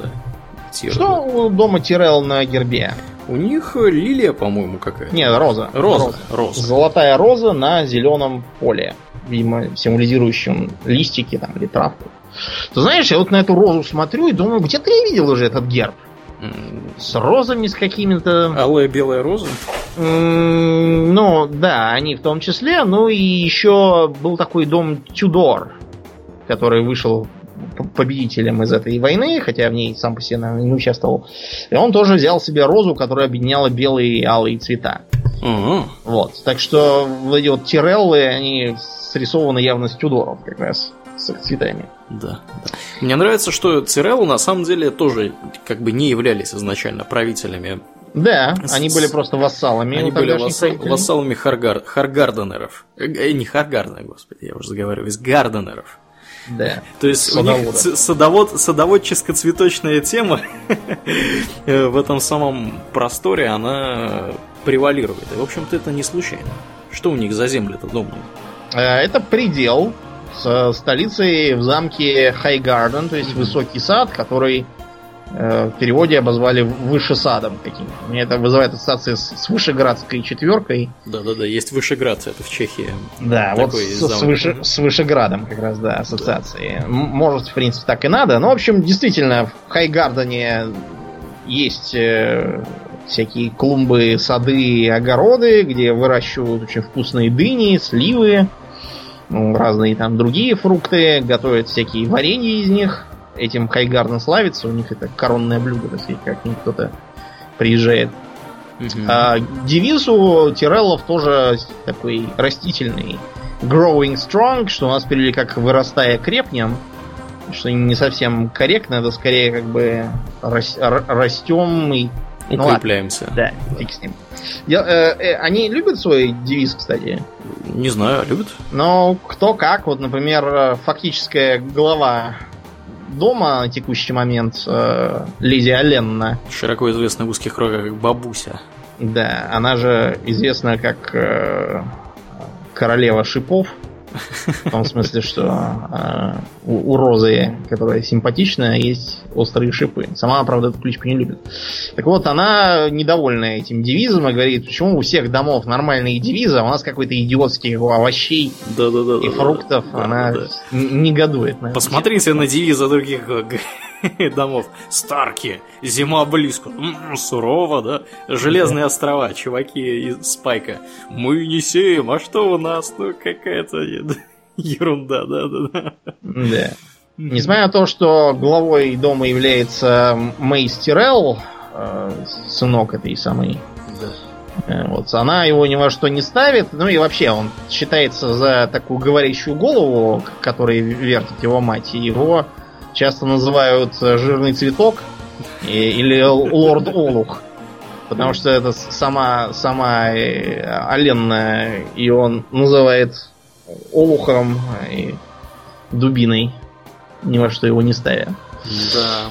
Да. Что у дома Тирел на гербе? У них лилия, по-моему, какая-то. Нет, роза. Роза. роза. Золотая роза на зеленом поле. Видимо, символизирующем листики там или травку. Ты знаешь, я вот на эту розу смотрю и думаю, где-то я видел уже этот герб. С розами, с какими-то... Алая белая роза? Ну, да, они в том числе. Ну и еще был такой дом Тюдор, который вышел победителем из этой войны, хотя в ней сам по себе, наверное, не участвовал. И он тоже взял себе розу, которая объединяла белые и алые цвета. Угу. Вот. Так что вот эти вот тиреллы, они срисованы явно с Тюдоров как раз с их цветами. Да, да. Мне нравится, что Циреллы на самом деле тоже как бы не являлись изначально правителями да, с... они были просто вассалами. Они были вассал... вассалами Харгар... Харгарденеров. Э, не Харгарденеров, господи, я уже заговариваюсь, Гарденеров. Да. То есть у них садовод, садоводческо-цветочная тема в этом самом просторе, она превалирует. И, в общем-то, это не случайно. Что у них за земли-то домные? Это предел с столицей в замке Хайгарден, то есть высокий сад, который Э, в переводе обозвали выше садом каким Мне это вызывает ассоциации с, с Вышеградской четверкой. Да-да-да, есть Вышеград, это в Чехии. Да, вот с, с, выше, с Вышеградом как раз, да, ассоциации. Да. Может, в принципе, так и надо. Но, в общем, действительно, в Хайгардене есть э, всякие клумбы, сады, огороды, где выращивают очень вкусные дыни, сливы, ну, разные там другие фрукты, готовят всякие варенья из них этим Хайгарден славится, у них это коронное блюдо, если как нибудь кто-то приезжает. Mm-hmm. А, девиз у Тиреллов тоже такой растительный. Growing strong, что у нас перевели как вырастая крепнем, что не совсем корректно, это скорее как бы растем и ну, Укрепляемся. Ну, да, фиг с ним. Я, э, э, они любят свой девиз, кстати? Не знаю, любят. Ну, кто как. Вот, например, э, фактическая глава дома на текущий момент э, Лизи Алленна. Широко известная в узких кругах как бабуся. Да, она же известна как э, королева шипов. В том смысле, что э, у, у Розы, которая симпатичная, есть острые шипы. Сама, правда, эту кличку не любит. Так вот, она недовольна этим девизом и говорит, почему у всех домов нормальные девизы, а у нас какой-то идиотский овощей да, да, да, и фруктов. Да, она да. негодует. На Посмотрите на девизы других э, домов. Старки, зима близко. М-м, сурово, да? Железные острова, чуваки из Спайка. Мы не сеем, а что у нас? Ну, какая-то ерунда, да-да-да. Да. Несмотря на то, что главой дома является Мейс Тирелл, э, сынок этой самой э, вот, она его ни во что не ставит. Ну и вообще, он считается за такую говорящую голову, которой вертит его мать. И его часто называют жирный цветок или лорд Олух. Потому что это сама, сама э, Оленна, и он называет Олухом и дубиной, ни во что его не ставя. Да.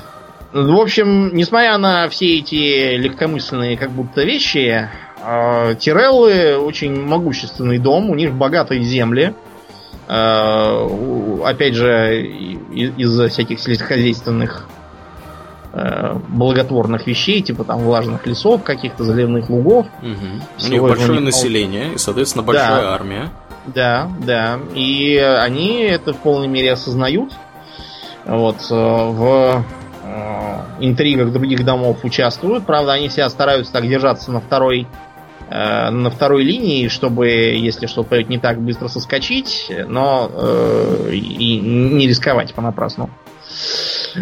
В общем, несмотря на все эти легкомысленные как будто вещи, э, Тиреллы очень могущественный дом, у них богатые земли. Э, опять же, из-за всяких сельскохозяйственных э, благотворных вещей, типа там влажных лесов, каких-то заливных лугов. Угу. У них большое население и, соответственно, большая да, армия. Да, да. И они это в полной мере осознают. Вот э, в интригах других домов участвуют. Правда, они себя стараются так держаться на второй Э, на второй линии, чтобы, если что-то пойдет не так, быстро соскочить, но э, и не рисковать понапрасну.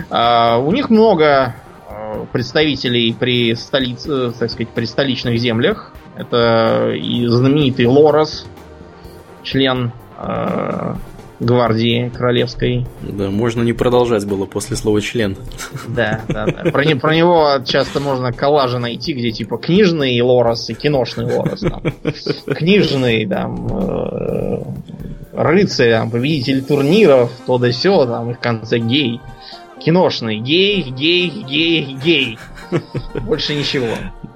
Э, у них много э, представителей при столице, э, так сказать, при столичных землях. Это и знаменитый Лорос, член э, гвардии королевской. Да, можно не продолжать было после слова член. Да, да, да. Про, не, про него часто можно коллажи найти, где типа книжный лорос и киношный лорос. Там. Книжный, там, э, рыцарь, там, победитель турниров, то да все, там, и в конце гей. Киношный, гей, гей, гей, гей. Больше ничего.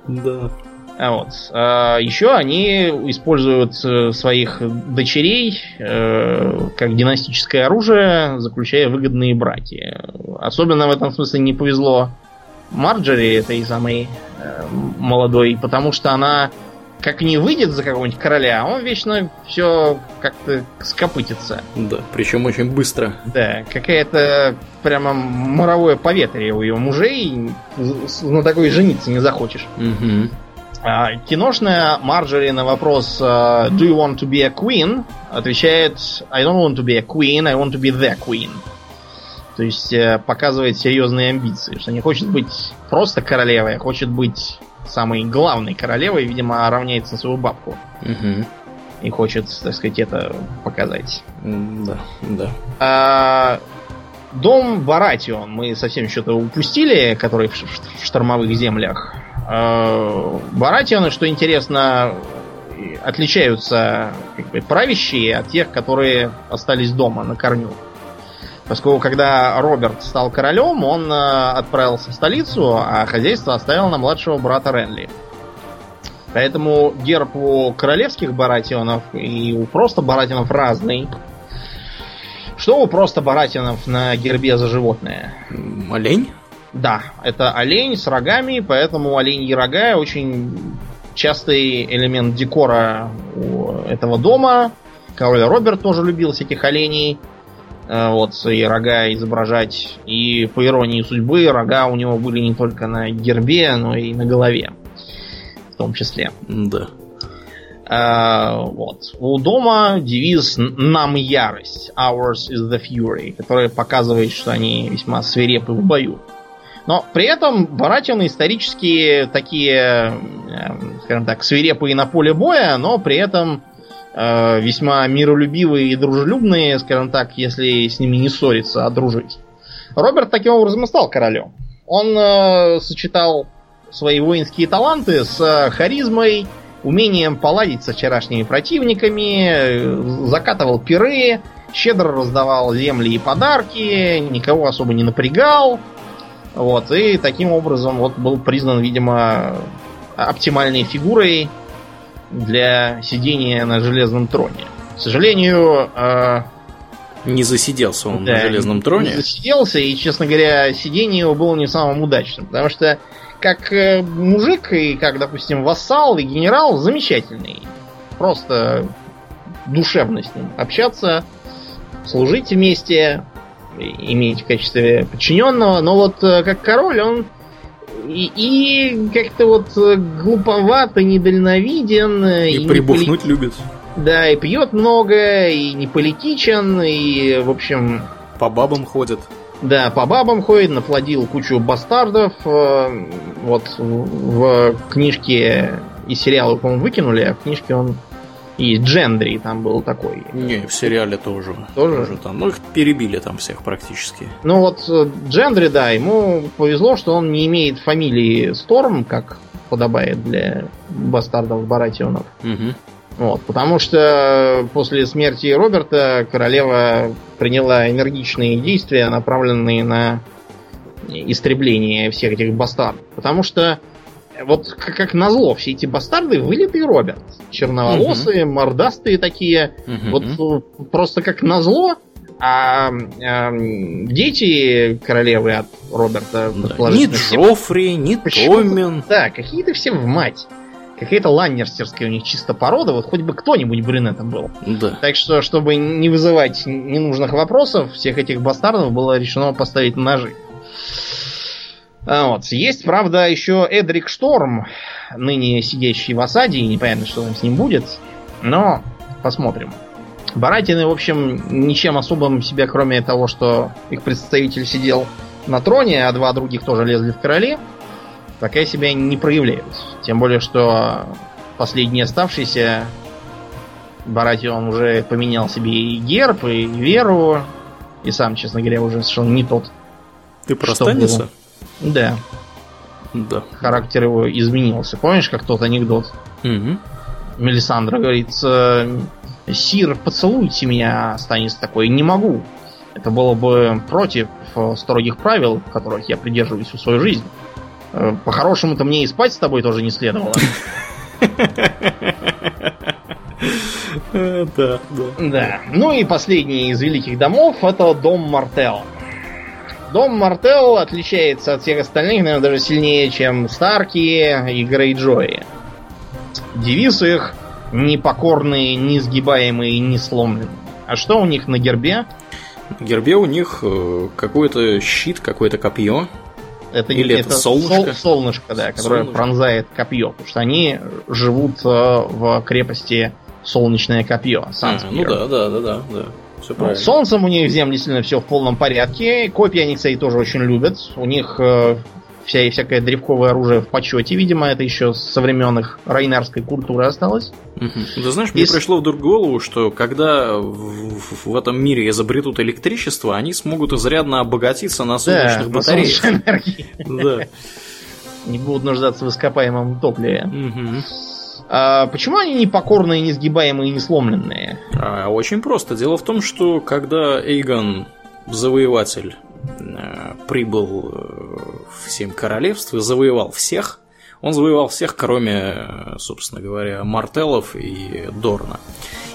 Да. А вот. А еще они используют э, своих дочерей э, как династическое оружие, заключая выгодные браки. Особенно в этом смысле не повезло Марджери, этой самой э, молодой, потому что она как не выйдет за какого-нибудь короля, он вечно все как-то скопытится. Да, причем очень быстро. Да, какая-то прямо моровое поветрие у ее мужей, на такой жениться не захочешь. Угу. А, киношная Марджори на вопрос uh, Do you want to be a queen? отвечает I don't want to be a queen, I want to be the queen. То есть э, показывает серьезные амбиции, что не хочет быть просто королевой, а хочет быть самой главной королевой, видимо, равняется на свою бабку. Угу. И хочет, так сказать, это показать. Да, да. А, дом Баратион мы совсем что-то упустили, который в, в штормовых землях. Э, Баратионы, что интересно, отличаются как бы, правящие от тех, которые остались дома на корню. Поскольку когда Роберт стал королем, он э, отправился в столицу, а хозяйство оставил на младшего брата Ренли. Поэтому герб у королевских баратионов и у просто баратионов разный. Что у просто баратионов на гербе за животное? Олень? Да, это олень с рогами, поэтому оленьи рога очень частый элемент декора у этого дома. Король Роберт тоже любил всяких оленей. Э, вот, и рога изображать. И по иронии судьбы, рога у него были не только на гербе, но и на голове. В том числе. Да. Uh, вот. У дома девиз «Нам ярость» Ours is the fury, который показывает, что они весьма свирепы в бою. Но при этом Баратины исторически такие, скажем так, свирепые на поле боя, но при этом э, весьма миролюбивые и дружелюбные, скажем так, если с ними не ссориться, а дружить. Роберт таким образом и стал королем. Он э, сочетал свои воинские таланты с харизмой, умением поладить со вчерашними противниками, закатывал пиры, щедро раздавал земли и подарки, никого особо не напрягал. Вот, и таким образом вот был признан, видимо, оптимальной фигурой для сидения на железном троне. К сожалению, э, не засиделся он да, на железном троне. Не засиделся, и, честно говоря, сидение его было не самым удачным. Потому что как э, мужик и как, допустим, вассал и генерал замечательный. Просто душевно с ним общаться, служить вместе, иметь в качестве подчиненного. Но вот э, как король он и, и как-то вот э, глуповато, недальновиден. И, и прибухнуть поли... любит. Да, и пьет много, и не политичен, и, в общем... По бабам ходит. Да, по бабам ходит, наплодил кучу бастардов. Э, вот в книжке и сериалы, по-моему, выкинули, а в книжке он и Джендри там был такой. Не, в сериале тоже. Тоже? тоже там. Ну, их перебили там всех практически. Ну вот э, Джендри, да, ему повезло, что он не имеет фамилии Сторм, как подобает для бастардов Баратионов. Угу. Вот, потому что после смерти Роберта королева приняла энергичные действия, направленные на истребление всех этих бастардов. Потому что вот как, как назло, все эти бастарды вылитый Роберт. Черноволосые, угу. мордастые такие. Угу. Вот э, просто как назло, а, а дети королевы от Роберта да. Ни Джоффри, ни Томмен. Да, какие-то все в мать. Какая-то ланнерстерская у них чисто порода, вот хоть бы кто-нибудь брюнетом был. Да. Так что, чтобы не вызывать ненужных вопросов, всех этих бастардов было решено поставить на ножи. А вот. Есть, правда, еще Эдрик Шторм, ныне сидящий в осаде, и непонятно, что там с ним будет. Но посмотрим. Баратины, в общем, ничем особым себя, кроме того, что их представитель сидел на троне, а два других тоже лезли в короли, пока себя не проявляют. Тем более, что последний оставшийся Баратион уже поменял себе и герб, и веру, и сам, честно говоря, уже совершенно не тот. Ты про Станиса? Да. Да. Характер его изменился. Помнишь, как тот анекдот? Угу. Мелисандра говорит, «Э, Сир, поцелуйте меня, Станис такой, не могу. Это было бы против э, строгих правил, которых я придерживаюсь всю свою жизнь. Э, по-хорошему-то мне и спать с тобой тоже не следовало. Да, да. Да. Ну и последний из великих домов это дом Мартел. Дом Мартел отличается от всех остальных, наверное, даже сильнее, чем Старки и Грейджои. Девиз их непокорные, несгибаемые и не сломленные. А что у них на гербе? На гербе у них э, какой-то щит, какое-то копье. Это, Или это, это солнышко? Сол, солнышко, да, которое солнышко. пронзает копье. Потому что они живут э, в крепости Солнечное копье. А, ну да, да, да, да, да. Все правильно. Солнцем у них в земле действительно все в полном порядке. Копии они, кстати, тоже очень любят. У них э, вся всякое древковое оружие в почете, видимо, это еще со времен их райнарской культуры осталось. Угу. Да знаешь, мне пришло вдруг в голову, что когда в, в этом мире изобретут электричество, они смогут изрядно обогатиться на солнечных да, батареях. На да. Не будут нуждаться в ископаемом топливе. Угу. А почему они непокорные, несгибаемые и несломленные? А, очень просто. Дело в том, что когда Эйгон завоеватель э, прибыл э, в семь королевств и завоевал всех. Он завоевал всех, кроме, э, собственно говоря, Мартеллов и Дорна.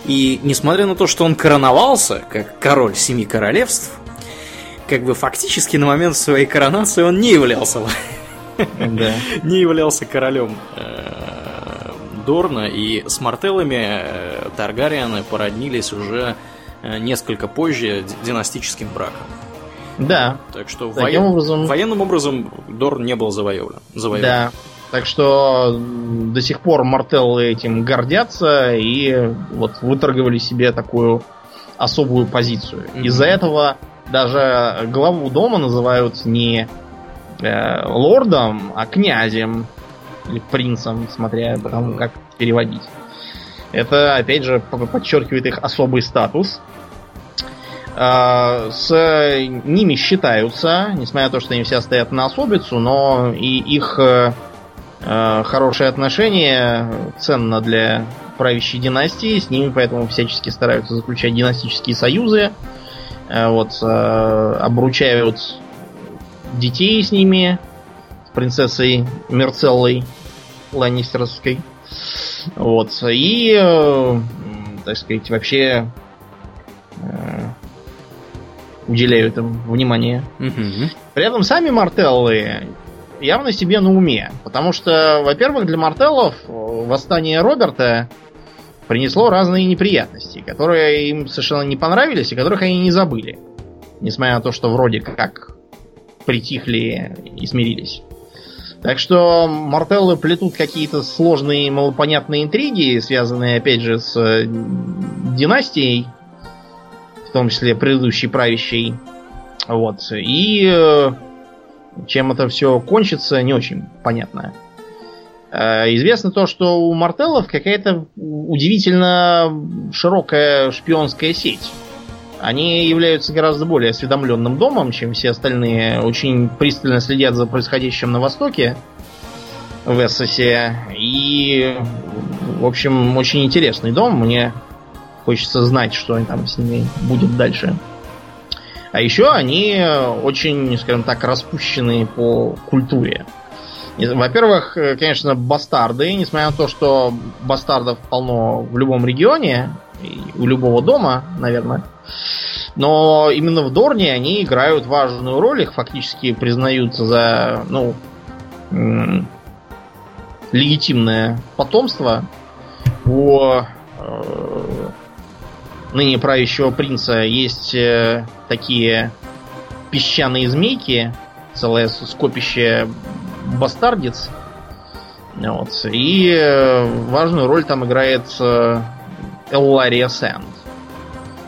И несмотря на то, что он короновался как король семи королевств, как бы фактически на момент своей коронации он не являлся да. не являлся королем Дорна, и с Мартеллами э, Таргариены породнились уже э, несколько позже династическим браком. Да. Так что воен... образом... военным образом Дорн не был завоеван. завоеван. Да. Так что до сих пор Мартеллы этим гордятся и вот выторговали себе такую особую позицию. Mm-hmm. Из-за этого даже главу дома называют не э, лордом, а князем или принцем, смотря по тому, как переводить. Это, опять же, подчеркивает их особый статус. Э, с ними считаются, несмотря на то, что они все стоят на особицу, но и их э, Э, хорошие отношения ценно для правящей династии, с ними поэтому всячески стараются заключать династические союзы, э, вот, обручают детей с ними, принцессой Мерцеллой Ланнистерской, вот, и, так сказать, вообще уделяют им внимание. Угу. При этом сами Мартеллы явно себе на уме. Потому что, во-первых, для Мартеллов э, восстание Роберта принесло разные неприятности, которые им совершенно не понравились и которых они не забыли. Несмотря на то, что вроде как притихли и смирились. Так что Мартеллы плетут какие-то сложные, малопонятные интриги, связанные, опять же, с э, династией, в том числе предыдущей правящей. Вот. И э, чем это все кончится, не очень понятно. Э, известно то, что у Мартеллов какая-то удивительно широкая шпионская сеть. Они являются гораздо более осведомленным домом, чем все остальные. Очень пристально следят за происходящим на Востоке, в Эссосе. И, в общем, очень интересный дом. Мне хочется знать, что там с ними будет дальше. А еще они очень, скажем так, распущены по культуре. Во-первых, конечно, бастарды, несмотря на то, что бастардов полно в любом регионе, у любого дома, наверное. Но именно в Дорне они играют важную роль, их фактически признаются за, ну, легитимное потомство. У э, ныне правящего принца есть э, такие песчаные змейки, целое скопище бастардец. Вот. И э, важную роль там играет э, Эллария Сэнд.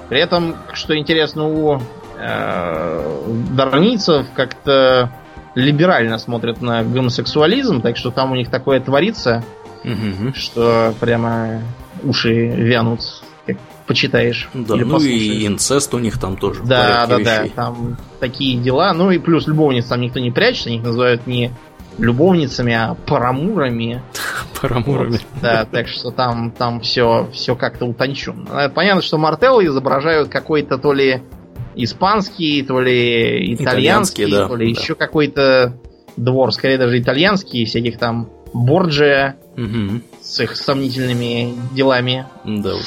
При этом, что интересно, у э, дарницев как-то либерально смотрят на гомосексуализм, так что там у них такое творится, угу. что прямо уши вянут почитаешь. Да, или ну послушаешь. и инцест у них там тоже. Да, да, вещей. да, там такие дела. Ну и плюс любовниц там никто не прячется, их называют не любовницами, а парамурами. Парамурами. да, так что там, там все, все как-то утончено. Э, понятно, что Мартеллы изображают какой-то то ли испанский, то ли итальянский, итальянский да, то ли да. еще какой-то двор, скорее даже итальянский, всяких там Борджия угу. с их сомнительными делами. Да уж.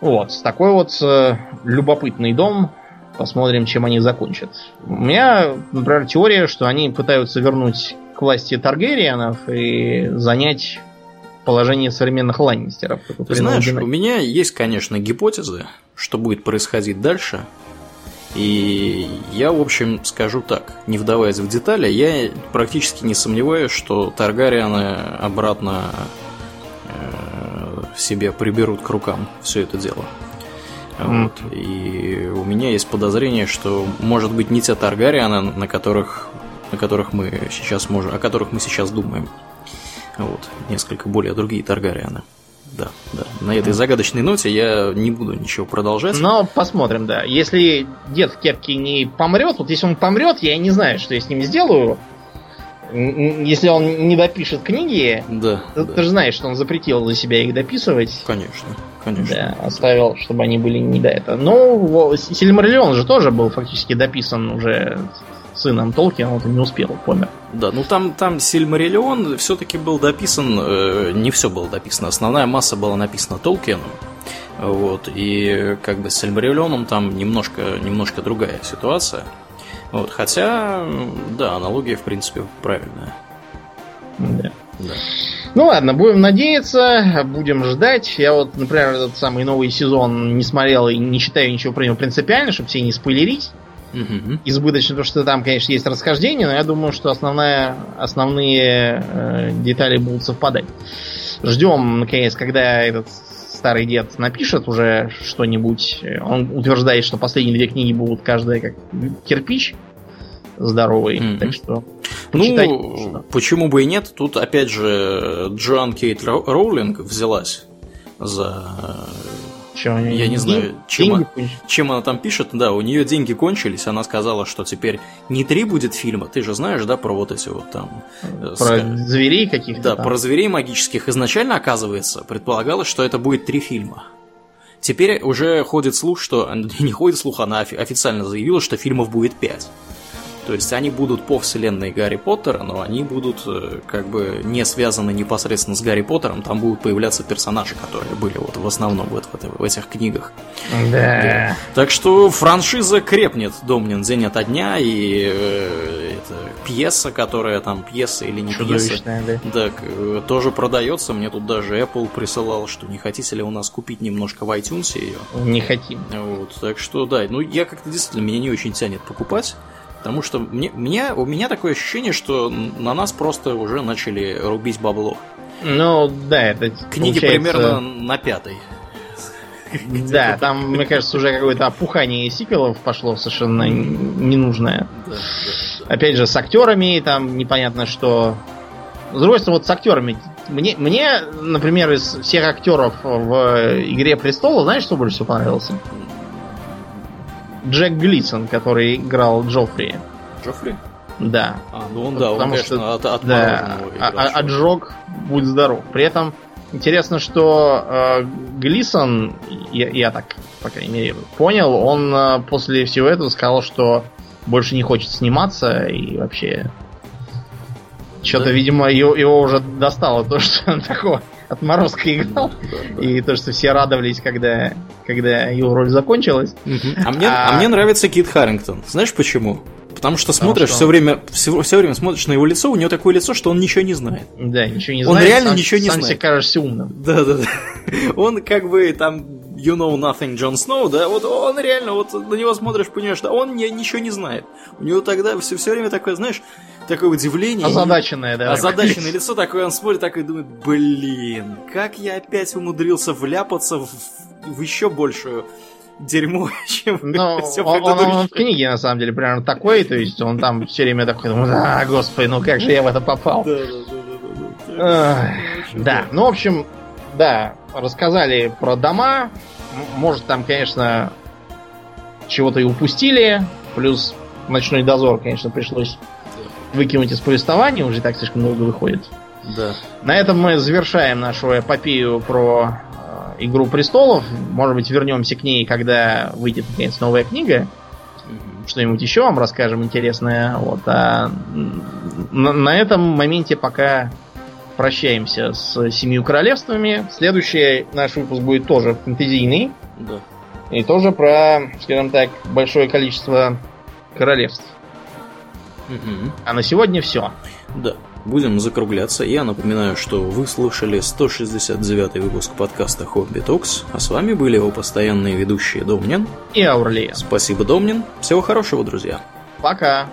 Вот, такой вот э, любопытный дом. Посмотрим, чем они закончат. У меня, например, теория, что они пытаются вернуть к власти Таргерианов и занять положение современных ланнистеров. Ты знаешь, у меня есть, конечно, гипотезы, что будет происходить дальше. И я, в общем, скажу так, не вдаваясь в детали, я практически не сомневаюсь, что Таргарианы обратно себе приберут к рукам все это дело. Вот. И у меня есть подозрение, что может быть не те Таргарианы, на которых, на которых мы сейчас можем, о которых мы сейчас думаем. Вот. Несколько более другие Таргарианы. Да, да. На этой загадочной ноте я не буду ничего продолжать. Но посмотрим, да. Если дед в кепке не помрет, вот если он помрет, я не знаю, что я с ним сделаю. Если он не допишет книги, да, ты, да. ты же знаешь, что он запретил за себя их дописывать. Конечно, конечно. Да, оставил, чтобы они были не до этого. Ну, Сильмариллион же тоже был фактически дописан уже сыном Толкина, он не успел, помер. Да, ну там, там Сильмариллион все-таки был дописан, э, не все было дописано, основная масса была написана Толкином. Вот, и как бы с Сильмариллионом там немножко, немножко другая ситуация. Вот, хотя, да, аналогия, в принципе, правильная. Да. да. Ну ладно, будем надеяться, будем ждать. Я вот, например, этот самый новый сезон не смотрел и не считаю ничего про него принципиально, чтобы все не спойлерить. Угу. Избыточно, потому что там, конечно, есть расхождение, но я думаю, что основная, основные э, детали будут совпадать. Ждем, наконец, когда этот старый дед напишет уже что-нибудь. Он утверждает, что последние две книги будут каждая как кирпич здоровый. Mm-hmm. Так что ну, почему бы и нет? Тут, опять же, Джоан Кейт Роулинг взялась за Че, я не знаю, чем, чем она там пишет. Да, у нее деньги кончились. Она сказала, что теперь не три будет фильма. Ты же знаешь, да, про вот эти вот там. Э, про ск... зверей каких-то. Да, там. про зверей магических. Изначально, оказывается, предполагалось, что это будет три фильма. Теперь уже ходит слух, что не ходит слух, она официально заявила, что фильмов будет пять. То есть они будут по вселенной Гарри Поттера, но они будут э, как бы не связаны непосредственно с Гарри Поттером, там будут появляться персонажи, которые были вот в основном вот в, в этих книгах. Да. да. Так что франшиза крепнет Домнин день ото дня, и э, это пьеса, которая там пьеса или не пьеса, да. Так, э, тоже продается. Мне тут даже Apple присылал, что не хотите ли у нас купить немножко в iTunes ее. Не хотим. Вот, так что да, ну я как-то действительно меня не очень тянет покупать. Потому что мне, мне, у меня такое ощущение, что на нас просто уже начали рубить бабло. Ну, да, это Книги получается... примерно на пятой. Да, там, мне кажется, уже какое-то опухание сиквелов пошло совершенно ненужное. Опять же, с актерами там непонятно что. С другой стороны, вот с актерами. Мне, мне, например, из всех актеров в Игре престола, знаешь, что больше всего понравилось? Джек Глисон, который играл Джоффри. Джоффри? Да. А, ну он, да, он, Потому конечно, что, от, от да, а, а, отжог, будь здоров. При этом интересно, что э, Глисон, я, я так, по крайней мере, понял, он э, после всего этого сказал, что больше не хочет сниматься и вообще... Что-то, да. видимо, его, его уже достало то, что он такого отморозка играл. Да. И то, что все радовались, когда, когда его роль закончилась. А, мне, а... а мне нравится Кит Харрингтон. Знаешь почему? Потому что смотришь что... все время, все, все время смотришь на его лицо, у него такое лицо, что он ничего не знает. Да, ничего не он знает. Он реально сам, ничего не сам знает. Сам себе кажешься умным. Да, да, да. Он как бы там You Know Nothing Джон Сноу, да, вот он реально, вот на него смотришь, понимаешь, да, он не, ничего не знает. У него тогда все, все время такое, знаешь, такое удивление. Озадаченное, да. Озадаченное лицо такое, он смотрит такой и думает, блин, как я опять умудрился вляпаться в, в еще большую дерьмо, чем Но все он, он, он в книге, на самом деле, примерно такой, то есть он там все время такой, думает, а, господи, ну как же я в это попал. Да, да, да, да. ну, в общем, да, рассказали про дома, может, там, конечно, чего-то и упустили, плюс ночной дозор, конечно, пришлось выкинуть из повествования, уже так слишком много выходит. Да. На этом мы завершаем нашу эпопею про э, Игру престолов. Может быть, вернемся к ней, когда выйдет наконец новая книга. Что-нибудь еще вам расскажем интересное. Вот. А на, на этом моменте пока прощаемся с Семью Королевствами. Следующий наш выпуск будет тоже фэнтезийный. Да. И тоже про, скажем так, большое количество королевств. Угу. А на сегодня все. Да. Будем закругляться. Я напоминаю, что вы слушали 169 выпуск подкаста Хобби Токс, а с вами были его постоянные ведущие Домнин и Аурлия. Спасибо, Домнин. Всего хорошего, друзья. Пока.